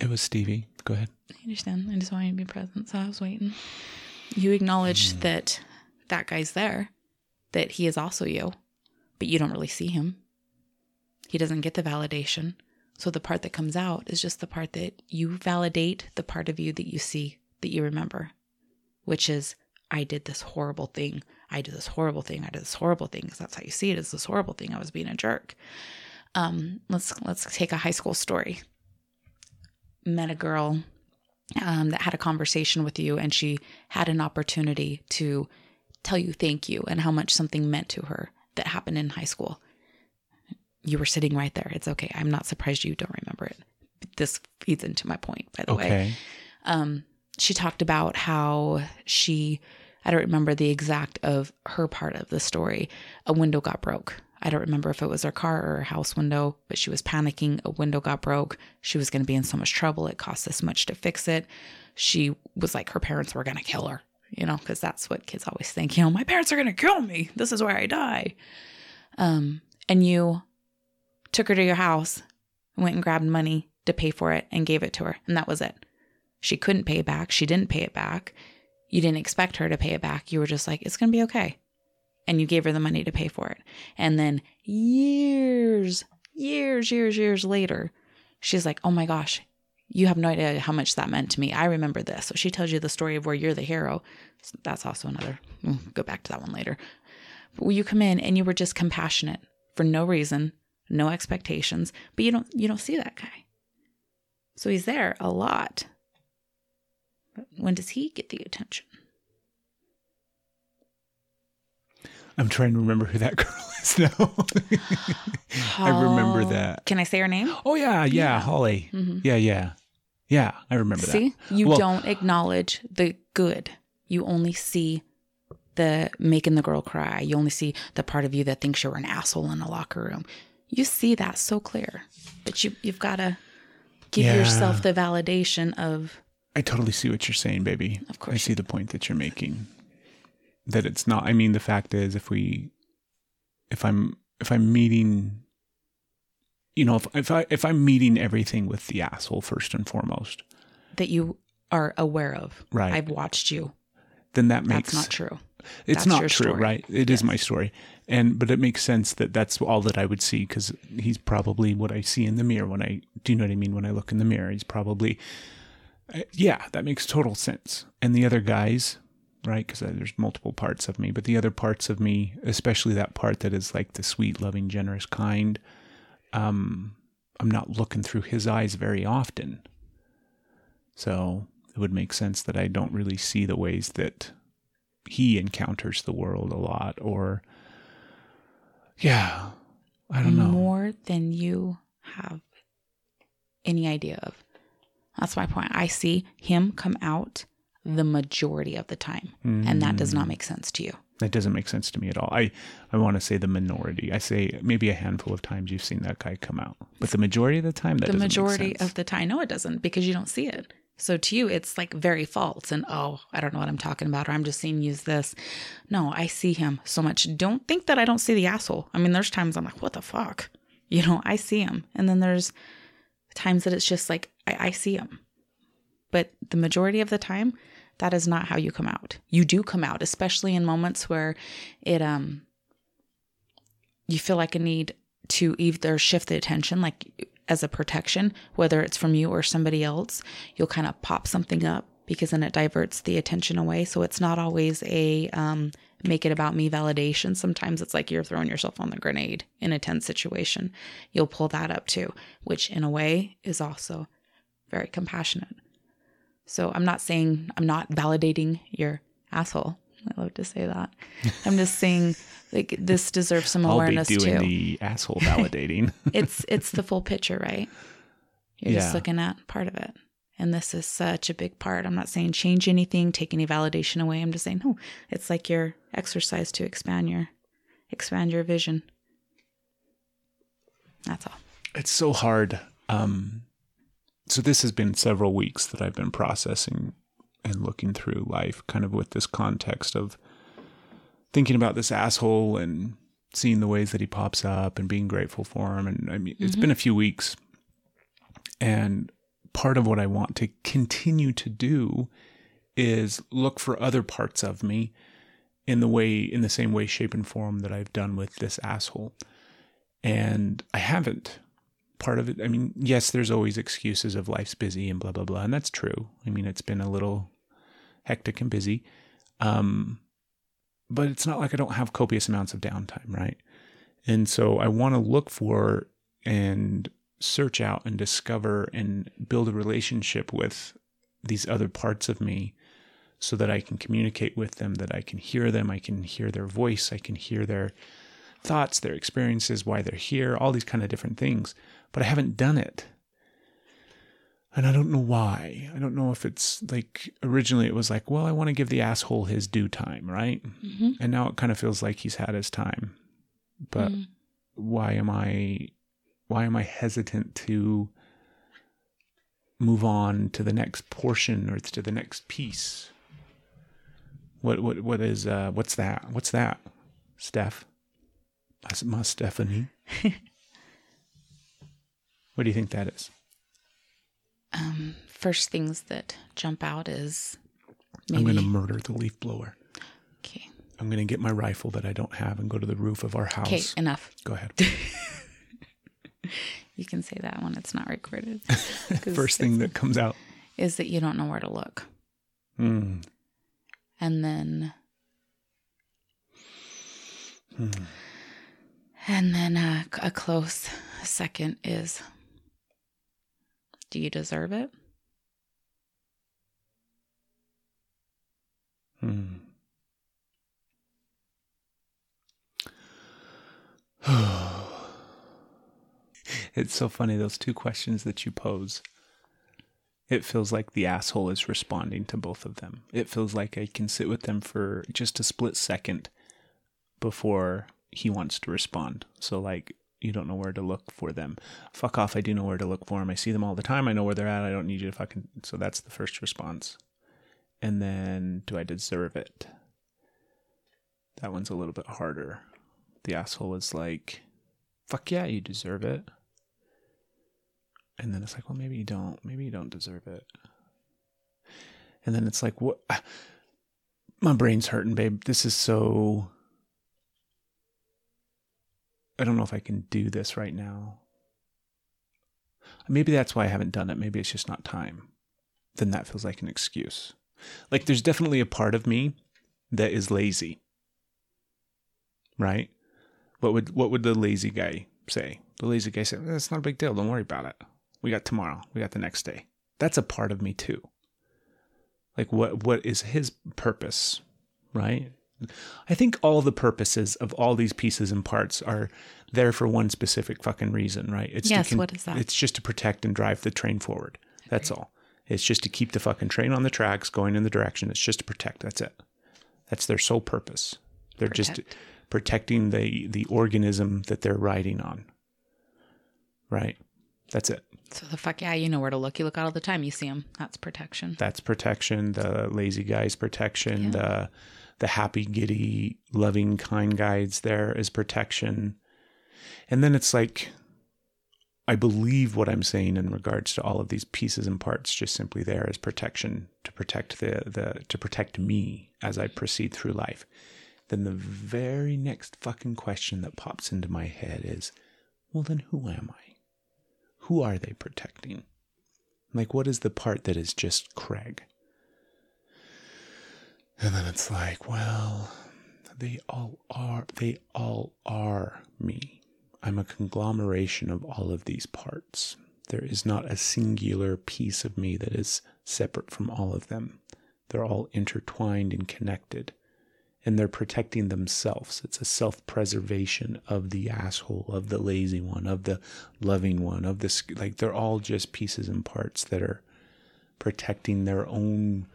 It was Stevie. Go ahead. I understand. I just wanted to be present, so I was waiting. You acknowledge that that guy's there, that he is also you, but you don't really see him. He doesn't get the validation. So the part that comes out is just the part that you validate the part of you that you see, that you remember, which is, I did this horrible thing. I did this horrible thing. I did this horrible thing because that's how you see it is this horrible thing. I was being a jerk. Um, let's let's take a high school story. Met a girl um, that had a conversation with you, and she had an opportunity to tell you thank you and how much something meant to her that happened in high school. You were sitting right there. It's okay. I'm not surprised you don't remember it. This feeds into my point, by the way Okay. um, she talked about how she, I don't remember the exact of her part of the story. A window got broke. I don't remember if it was her car or her house window, but she was panicking. A window got broke. She was going to be in so much trouble. It cost this much to fix it. She was like, her parents were going to kill her, you know, because that's what kids always think. You know, my parents are going to kill me. This is where I die. Um, and you took her to your house, went and grabbed money to pay for it, and gave it to her, and that was it. She couldn't pay it back. She didn't pay it back. You didn't expect her to pay it back. You were just like, it's going to be okay. And you gave her the money to pay for it. And then years, years, years, years later, she's like, oh my gosh, you have no idea how much that meant to me. I remember this. So she tells you the story of where you're the hero. That's also another, go back to that one later. But you come in and you were just compassionate for no reason, no expectations, but you don't, you don't see that guy. So he's there a lot. But when does he get the attention? I'm trying to remember who that [laughs] girl is now. I remember that. Can I say her name? Oh yeah, yeah, Holly. Mm-hmm. Yeah, yeah, yeah. I remember See, that. See? You Well, don't acknowledge the good. You only see the making the girl cry. You only see the part of you that thinks you're an asshole in a locker room. You see that so clear, but you you've got to give Yeah. yourself the validation of I totally see what you're saying, baby. Of course I see the point that you're making. That it's not. I mean, the fact is, if we, if I'm, if I'm meeting, you know, if if I if I'm meeting everything with the asshole first and foremost, that you are aware of. Right. I've watched you. then that makes That's not true. It's That's not true, story. right? It is my story, and but it makes sense that that's all that I would see because he's probably what I see in the mirror when I do you know what I mean when I look in the mirror. He's probably, uh, yeah, that makes total sense. And the other guys, right? Because there's multiple parts of me, but the other parts of me, especially that part that is like the sweet, loving, generous kind, um, I'm not looking through his eyes very often. So it would make sense that I don't really see the ways that he encounters the world a lot or yeah i don't know More than you have any idea of. That's my point. I see him come out the majority of the time, and that does Mm. not make sense to you. that doesn't make sense to me at all i i want to say the minority i say maybe a handful of times you've seen that guy come out but the majority of the time that the doesn't make majority of the time, no, it doesn't because you don't see it. So to you, it's like very false. And oh, I don't know what I'm talking about, or I'm just seeing use this. No, I see him so much. Don't think that I don't see the asshole. I mean, there's times I'm like, what the fuck? [laughs] You know, I see him. And then there's times that it's just like, I, I see him. But the majority of the time, that is not how you come out. You do come out, especially in moments where it, um, you feel like a need to either shift the attention, like as a protection, whether it's from you or somebody else, you'll kind of pop something up because then it diverts the attention away. So it's not always a um, make it about me validation. Sometimes it's like you're throwing yourself on the grenade in a tense situation. You'll pull that up too, which in a way is also very compassionate. So I'm not saying I'm not validating your asshole. I love to say that. I'm just saying like this deserves some i'll be awareness doing too the asshole validating [laughs] it's it's the full picture, right? You're Yeah. just looking at part of it. And this is such a big part. I'm not saying change anything, take any validation away. I'm just saying, no, it's like your exercise to expand your expand your vision. That's all. it's so hard um so this has been several weeks that i've been processing and looking through life kind of with this context of thinking about this asshole and seeing the ways that he pops up and being grateful for him and i mean it's mm-hmm. been a few weeks and part of what i want to continue to do is look for other parts of me in the way in the same way shape and form that I've done with this asshole. And I haven't. Part of it, I mean, yes, there's always excuses of life's busy and blah blah blah, and that's true. I mean, it's been a little hectic and busy. Um but it's not like I don't have copious amounts of downtime, right? And so I want to look for and search out and discover and build a relationship with these other parts of me so that I can communicate with them, that I can hear them, I can hear their voice, I can hear their thoughts, their experiences, why they're here, all these kind of different things. But I haven't done it. And I don't know why. I don't know if it's like originally it was like, well, I want to give the asshole his due time, right? And now it kind of feels like he's had his time. But why am I why am I hesitant to move on to the next portion or to the next piece? What what what is uh what's that? What's that? Steph? That's my Stephanie. [laughs] what do you think that is? First things that jump out is I'm going to murder the leaf blower. okay. I'm going to get my rifle that I don't have and go to the roof of our house. Okay, enough. Go ahead. [laughs] You can say that when it's not recorded. [laughs] First thing that comes out. is that you don't know where to look. Hmm. And then Hmm. and then uh, a close second is do you deserve it? Hmm. [sighs] it's so funny those two questions that you pose. It feels like the asshole is responding to both of them. It feels like I can sit with them for just a split second before he wants to respond. So like you don't know where to look for them. Fuck off, I do know where to look for them. I see them all the time. I know where they're at. I don't need you to fucking so that's the first response. And then do I deserve it? That one's a little bit harder. The asshole is like, fuck yeah, you deserve it. And then it's like, well, maybe you don't. Maybe you don't deserve it. And then it's like, what? [sighs] My brain's hurting, babe. This is so. I don't know if I can do this right now. Maybe that's why I haven't done it. Maybe it's just not time. Then that feels like an excuse. Like there's definitely a part of me that is lazy. Right? What would what would the lazy guy say? The lazy guy said, "It's not a big deal. Don't worry about it. We got tomorrow. We got the next day." That's a part of me too. Like what what is his purpose, right? I think all the purposes of all these pieces and parts are there for one specific fucking reason, right? It's Yes, to what is that? It's just to protect and drive the train forward. That's all. It's just to keep the fucking train on the tracks going in the direction. It's just to protect. That's it. That's their sole purpose. They're just protecting the the organism that they're riding on. Right? That's it. So the fuck yeah, you know where to look. You look out all the time. You see them. That's protection. That's protection. The lazy guy's protection. The the happy, giddy, loving, kind guides there is protection. And then it's like I believe what I'm saying in regards to all of these pieces and parts just simply there as protection to protect the, the to protect me as I proceed through life. Then the very next fucking question that pops into my head is, well then who am I? Who are they protecting? Like what is the part that is just Craig? And then it's like, well, they all are they all are me. I'm a conglomeration of all of these parts. There is not a singular piece of me that is separate from all of them. They're all intertwined and connected. And they're protecting themselves. It's a self preservation of the asshole, of the lazy one, of the loving one, of this. Like, they're all just pieces and parts that are protecting their own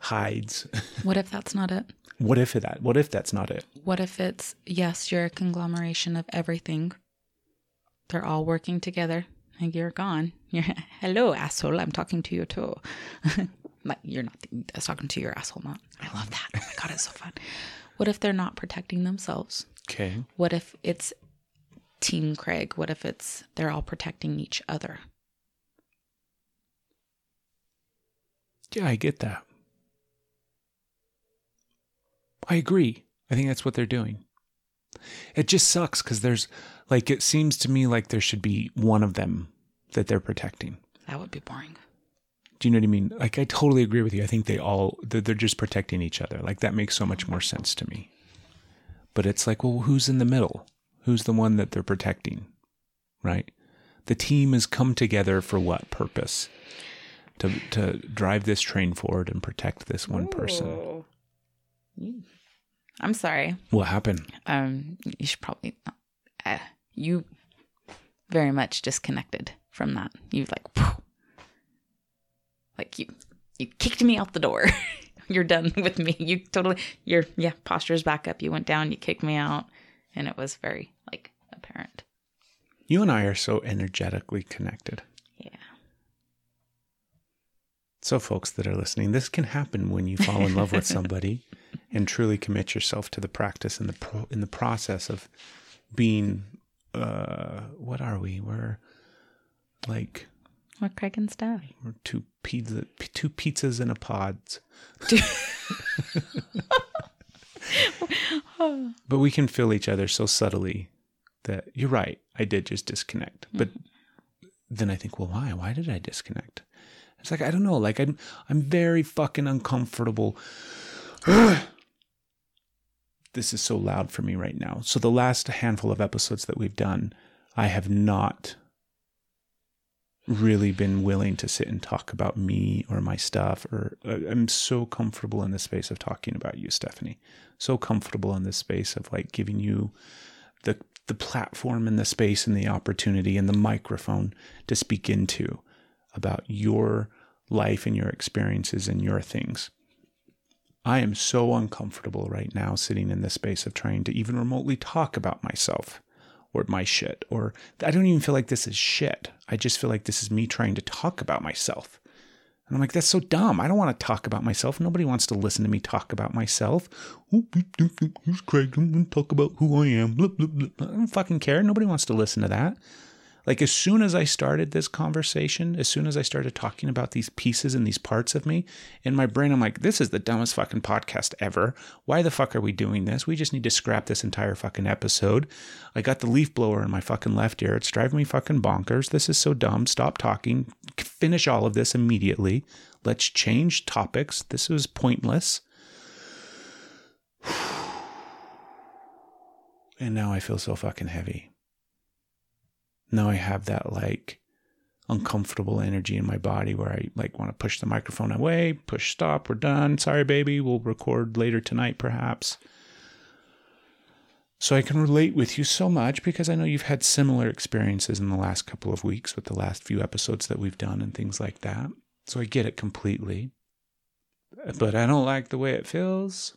hides. [laughs] What if that's not it? what if that? What if that's not it? What if it's yes, you're a conglomeration of everything. They're all working together, and you're gone. [laughs] You're hello, asshole. I'm talking to you too. [laughs] like you're not I was talking to your asshole, not. I love that. Oh my god, it's so fun. What if they're not protecting themselves? Okay. What if it's Team Craig? What if it's they're all protecting each other? Yeah, I get that. I agree. I think that's what they're doing. It just sucks because there's like it seems to me like there should be one of them that they're protecting. That would be boring. Do you know what I mean? Like I totally agree with you. I think they all they're, they're just protecting each other. Like that makes so much more sense to me. But it's like, well, who's in the middle? Who's the one that they're protecting? Right? The team has come together for what purpose? To to drive this train forward and protect this one person. I'm sorry. What happened? Um, you should probably. Uh, you very much disconnected from that. You like, phew. like you you kicked me out the door. [laughs] You're done with me. You totally your yeah posture's back up. You went down. You kicked me out, and it was very like apparent. You and I are so energetically connected. Yeah. So, folks that are listening, this can happen when you fall in love with [laughs] somebody and truly commit yourself to the practice and the pro- in the process of being. Uh, what are we? We're like We're cracking stuff. we're two pizza, two pizzas in a pods. [laughs] but we can feel each other so subtly that you're right. I did just disconnect, but then I think, well, why? Why did I disconnect? It's like I don't know. Like I'm, I'm very fucking uncomfortable. [sighs] [sighs] [sighs] this is so loud for me right now. So the last handful of episodes that we've done, I have not really been willing to sit and talk about me or my stuff or uh, I'm so comfortable in the space of talking about you Stephanie so comfortable in this space of like giving you the the platform and the space and the opportunity and the microphone to speak into about your life and your experiences and your things I am so uncomfortable right now sitting in this space of trying to even remotely talk about myself or my shit. Or I don't even feel like this is shit. I just feel like this is me trying to talk about myself. And I'm like, that's so dumb. I don't want to talk about myself. Nobody wants to listen to me talk about myself. Here's Craig. I'm going to talk about who I am. I don't fucking care. Nobody wants to listen to that. Like, as soon as I started this conversation, as soon as I started talking about these pieces and these parts of me, in my brain, I'm like, this is the dumbest fucking podcast ever. Why the fuck are we doing this? We just need to scrap this entire fucking episode. I got the leaf blower in my fucking left ear. It's driving me fucking bonkers. This is so dumb. Stop talking. Finish all of this immediately. Let's change topics. This was pointless. [sighs] And now I feel so fucking heavy now I have that like uncomfortable energy in my body where I like want to push the microphone away, push stop, we're done. Sorry, baby, we'll record later tonight, perhaps. So I can relate with you so much because I know you've had similar experiences in the last couple of weeks with the last few episodes that we've done and things like that. So I get it completely. But I don't like the way it feels.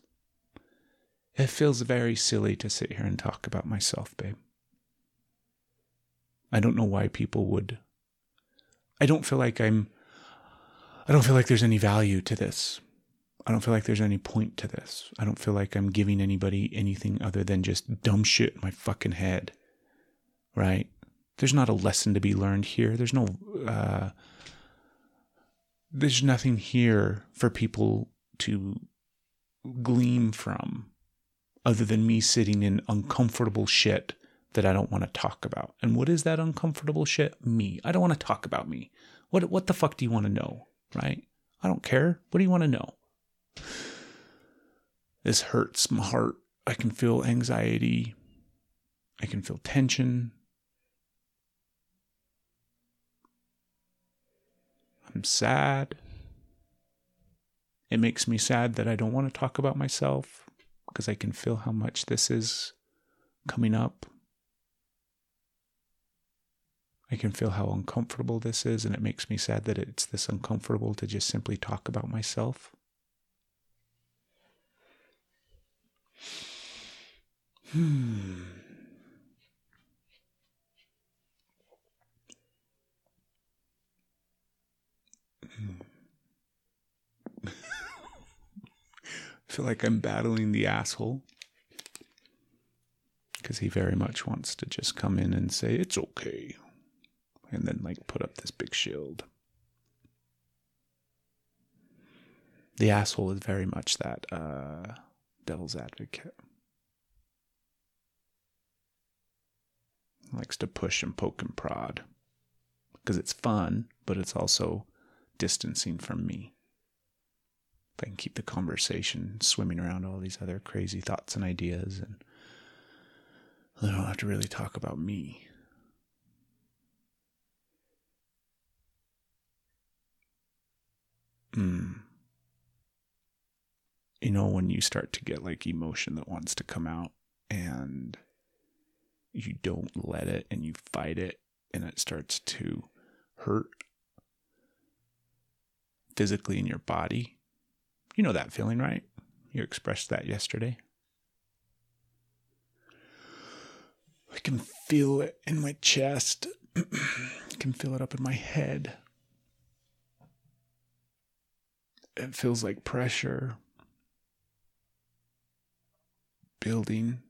It feels very silly to sit here and talk about myself, babe. I don't know why people would. I don't feel like I'm. I don't feel like there's any value to this. I don't feel like there's any point to this. I don't feel like I'm giving anybody anything other than just dumb shit in my fucking head. Right? There's not a lesson to be learned here. There's no. Uh, there's nothing here for people to glean from other than me sitting in uncomfortable shit that I don't want to talk about. And what is that uncomfortable shit? Me. I don't want to talk about me. What what the fuck do you want to know? Right? I don't care. What do you want to know? This hurts my heart. I can feel anxiety. I can feel tension. I'm sad. It makes me sad that I don't want to talk about myself because I can feel how much this is coming up. I can feel how uncomfortable this is, and it makes me sad that it's this uncomfortable to just simply talk about myself. Hmm. [laughs] I feel like I'm battling the asshole because he very much wants to just come in and say, It's okay and then like put up this big shield. The asshole is very much that uh devil's advocate. Likes to push and poke and prod because it's fun, but it's also distancing from me. If I can keep the conversation swimming around all these other crazy thoughts and ideas, and I don't have to really talk about me. Mm. You know, when you start to get like emotion that wants to come out and you don't let it and you fight it and it starts to hurt physically in your body. You know that feeling, right? You expressed that yesterday. I can feel it in my chest. [clears throat] I can feel it up in my head. It feels like pressure building.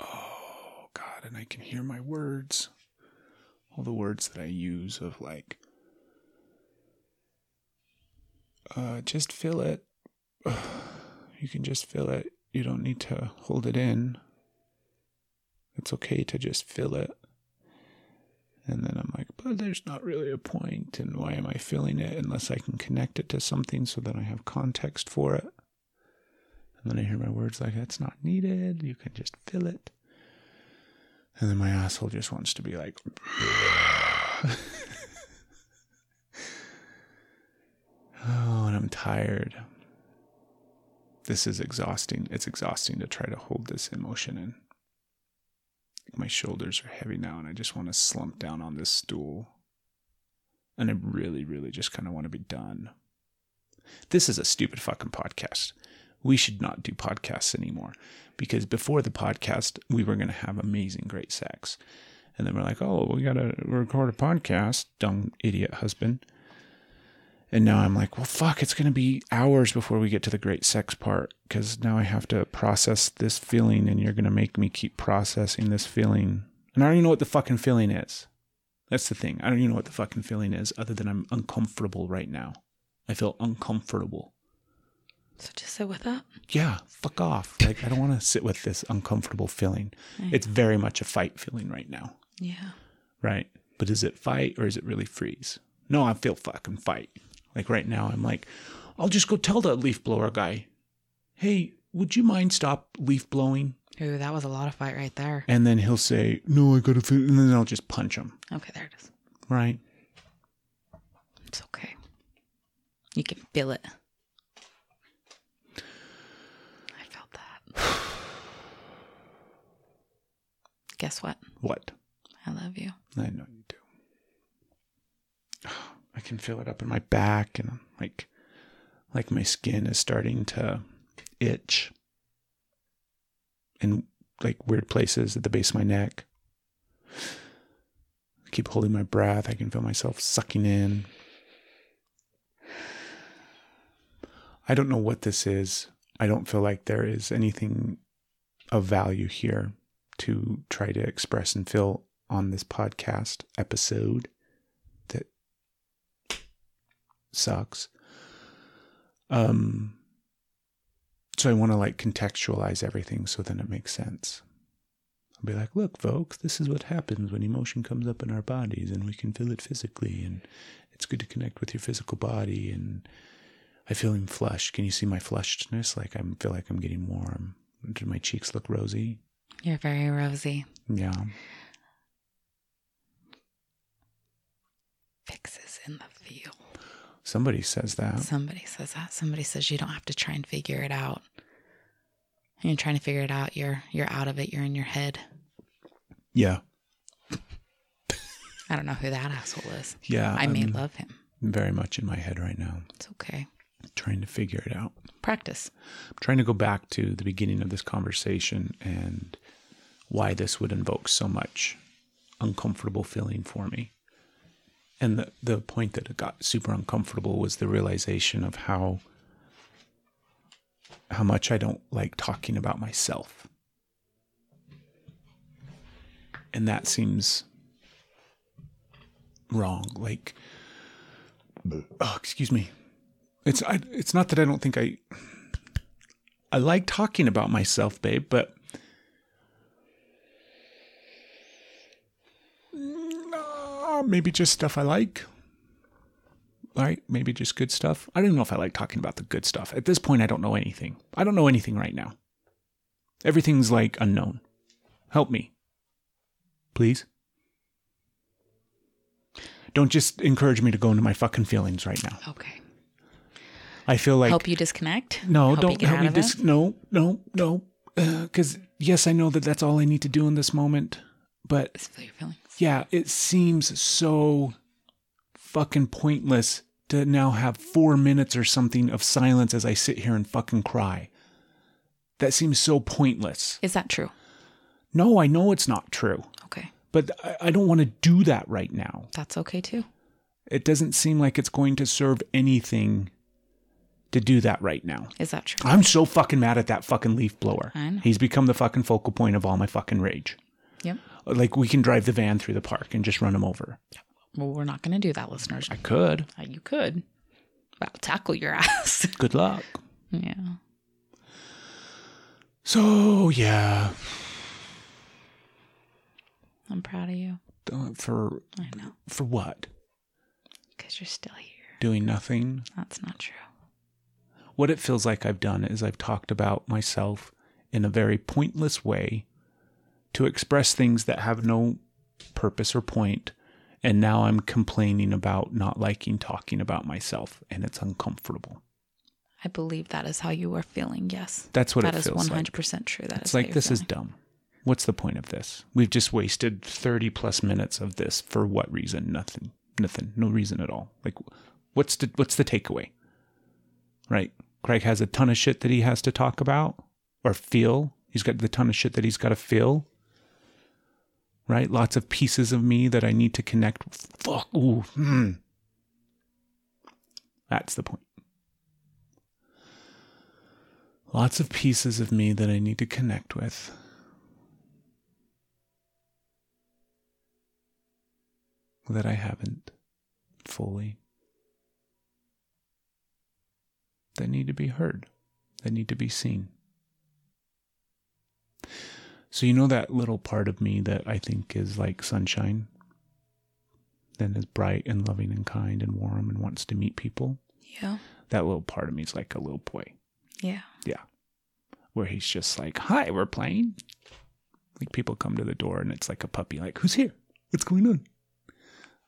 Oh, God. And I can hear my words. All the words that I use of like, uh, just feel it. [sighs] You can just feel it. You don't need to hold it in. It's okay to just feel it. And then I'm like, but there's not really a point. and why am I feeling it unless I can connect it to something so that I have context for it? And then I hear my words like, that's not needed. You can just feel it. And then my asshole just wants to be like, [laughs] oh, and I'm tired. This is exhausting. It's exhausting to try to hold this emotion in. My shoulders are heavy now, and I just want to slump down on this stool. And I really, really just kind of want to be done. This is a stupid fucking podcast. We should not do podcasts anymore because before the podcast, we were going to have amazing, great sex. And then we're like, oh, we got to record a podcast, dumb idiot husband. And now I'm like, well, fuck, it's going to be hours before we get to the great sex part because now I have to process this feeling and you're going to make me keep processing this feeling. And I don't even know what the fucking feeling is. That's the thing. I don't even know what the fucking feeling is other than I'm uncomfortable right now. I feel uncomfortable. So just sit with that. Yeah, fuck off. Like, I don't want to sit with this uncomfortable feeling. It's very much a fight feeling right now, Yeah. right? But is it fight or is it really freeze? No, I feel fucking fight. Like right now, I'm like, I'll just go tell the leaf blower guy, hey, would you mind stop leaf blowing? Ooh, that was a lot of fight right there. And then he'll say, no, I gotta, fi-, and then I'll just punch him, Okay, there it is. right? It's okay. You can feel it. I felt that. [sighs] Guess what? What? I love you. I know you do. [sighs] Oh, I can feel it up in my back and like like my skin is starting to itch in like weird places at the base of my neck. I keep holding my breath. I can feel myself sucking in. I don't know what this is. I don't feel like there is anything of value here to try to express and feel on this podcast episode that sucks. Um so I want to like contextualize everything so then it makes sense. I'll be like, look, folks, this is what happens when emotion comes up in our bodies and we can feel it physically and it's good to connect with your physical body and I feel him flushed. Can you see my flushedness? Like I feel like I'm getting warm. Do my cheeks look rosy? You're very rosy. Yeah. Fixes in the field. Somebody says that. Somebody says that. Somebody says you don't have to try and figure it out. When you're trying to figure it out, you're you're out of it. You're in your head. Yeah. I don't know who that asshole is. Yeah. I may I'm love him. very much in my head right now, It's okay. trying to figure it out. Practice. I'm trying to go back to the beginning of this conversation and why this would invoke so much uncomfortable feeling for me. And the, the point that got super uncomfortable was the realization of how how much I don't like talking about myself. And that seems wrong. Like oh, excuse me. It's I, it's not that I don't think I I like talking about myself, babe, but Uh, maybe just stuff I like. Right? Maybe just good stuff. I don't know if I like talking about the good stuff. At this point, I don't know anything. I don't know anything right now. Everything's like unknown. Help me. Please. Don't just encourage me to go into my fucking feelings right now. Okay. I feel like help you disconnect? no, Help don't help me. Dis- it? no, no, no. Because yes, I know that that's all I need to do in this moment. But feel your feelings. Yeah, it seems so fucking pointless to now have four minutes or something of silence as I sit here and fucking cry. That seems so pointless. Is that true? No, I know it's not true, Okay. but I, I don't want to do that right now. That's okay too. It doesn't seem like it's going to serve anything to do that right now. Is that true? I'm so fucking mad at that fucking leaf blower. I know. He's become the fucking focal point of all my fucking rage. Yep. Like we can drive the van through the park and just run them over. Well, we're not going to do that, listeners. I could. Uh, You could. I'll tackle your [laughs] ass. Good luck. yeah. So yeah, I'm proud of you. uh, for I know. for what? Because you're still here. Doing nothing. That's not true. What it feels like I've done is I've talked about myself in a very pointless way to express things that have no purpose or point. and now I'm complaining about not liking talking about myself, and it's uncomfortable. I believe that is how you are feeling. Yes. That's what That it is feels 100% like. true. That it's is like this is dumb. What's the point of this? We've just wasted 30 plus minutes of this for what reason? Nothing. Nothing. No reason at all. Like what's the what's the takeaway? Right? Craig has a ton of shit that he has to talk about or feel. He's got the ton of shit that he's got to feel. Right? Lots of pieces of me that I need to connect. Fuck. Ooh. Hmm. That's the point. Lots of pieces of me that I need to connect with. That I haven't fully. That need to be heard. That need to be seen. So, you know that little part of me that I think is like sunshine? Then is bright and loving and kind and warm and wants to meet people? Yeah. That little part of me is like a little boy. Yeah. Yeah. Where he's just like, hi, we're playing. Like people come to the door and it's like a puppy, like, who's here? What's going on?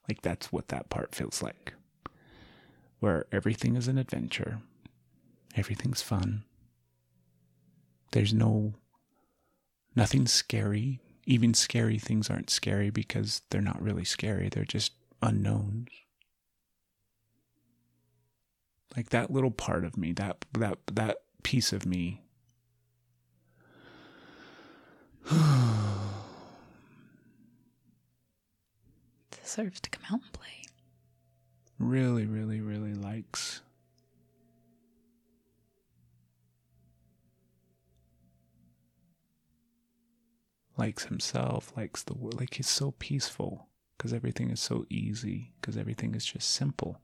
Like that's what that part feels like. Where everything is an adventure, everything's fun. There's no, nothing scary. Even scary things aren't scary because they're not really scary, they're just unknowns like that little part of me that that that piece of me [sighs] Deserves to come out and play. really really really likes likes himself likes the world like he's so peaceful because everything is so easy because everything is just simple.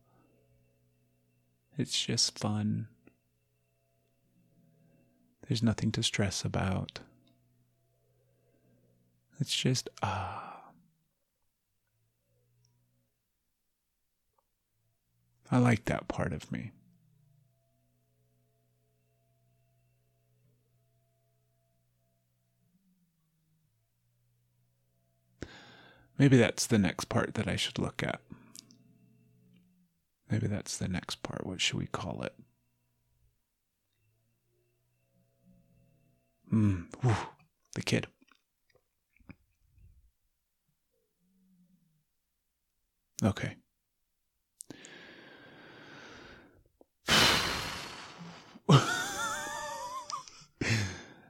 It's just fun. There's nothing to stress about. It's just ah. I like that part of me. Maybe that's the next part that I should look at. Maybe that's the next part. What should we call it? Hmm. whew, The kid. Okay. [laughs]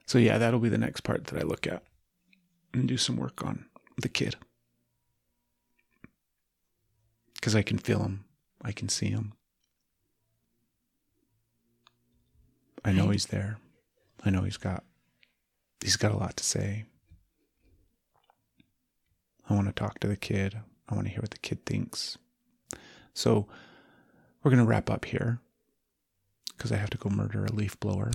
so yeah, that'll be the next part that I look at and do some work on the kid. Cuz I can feel him. I can see him. I know he's there. I know he's got he's got a lot to say. I want to talk to the kid. I want to hear what the kid thinks. So we're going to wrap up here. because I have to go murder a leaf blower.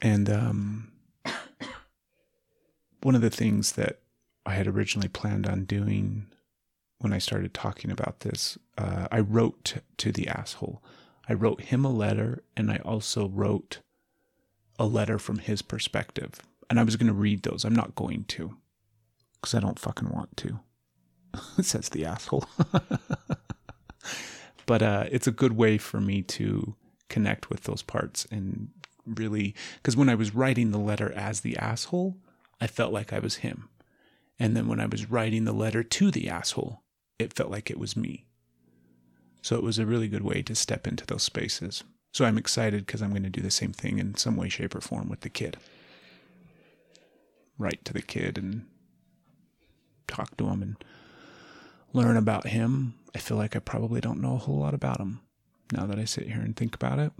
And um, [coughs] one of the things that I had originally planned on doing when I started talking about this, uh, I wrote to the asshole. I wrote him a letter, and I also wrote a letter from his perspective. And I was going to read those. I'm not going to because I don't fucking want to. [laughs] says the asshole. [laughs] but uh, it's a good way for me to connect with those parts and really, because when I was writing the letter as the asshole, I felt like I was him. And then when I was writing the letter to the asshole, it felt like it was me. So it was a really good way to step into those spaces. So I'm excited because I'm going to do the same thing in some way, shape, or form with the kid. Write to the kid and talk to him and learn about him. I feel like I probably don't know a whole lot about him now that I sit here and think about it.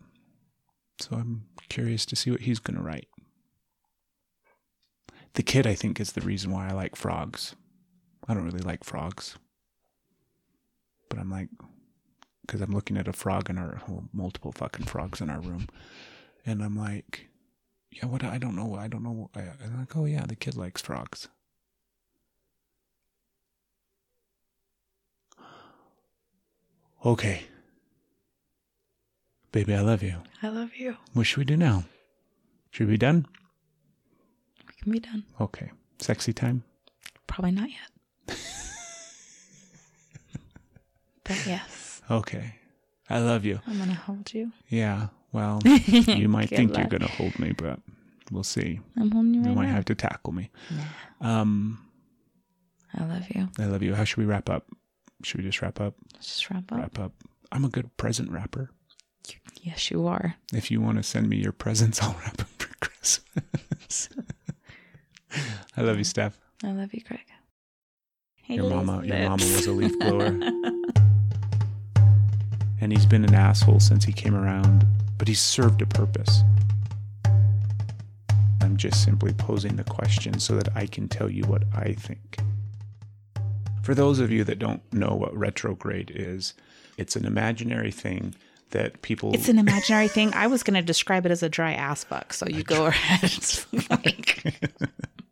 So I'm curious to see what he's going to write. The kid, I think, is the reason why I like frogs. I don't really like frogs. But I'm like, because I'm looking at a frog in our, well, multiple fucking frogs in our room. And I'm like, yeah, what? I don't know. I don't know. I, I'm like, oh, yeah, the kid likes frogs. Okay. Baby, I love you. I love you. What should we do now? Should we be done? We can be done. Okay. Sexy time? Probably not yet. [laughs] but yes, Okay. I love you. I'm gonna hold you. Yeah. Well, [laughs] you might think you're going to hold me, but we'll see. I'm holding you right You might now. have to tackle me. Um, I love you. I love you. How should we wrap up? Should we just wrap up? Let's just wrap up. Wrap up. I'm a good present wrapper. Yes, you are. If you want to send me your presents, [laughs] I'll wrap them for Christmas. [laughs] I love you, Steph. I love you, Craig. Hey, Your mama, your mama was a leaf blower. And he's been an asshole since he came around, but he's served a purpose. I'm just simply posing the question so that I can tell you what I think. For those of you that don't know what retrograde is, it's an imaginary thing that people It's an imaginary thing. I was going to describe it as a dry ass fuck, so you go [laughs] ahead. [laughs] Like,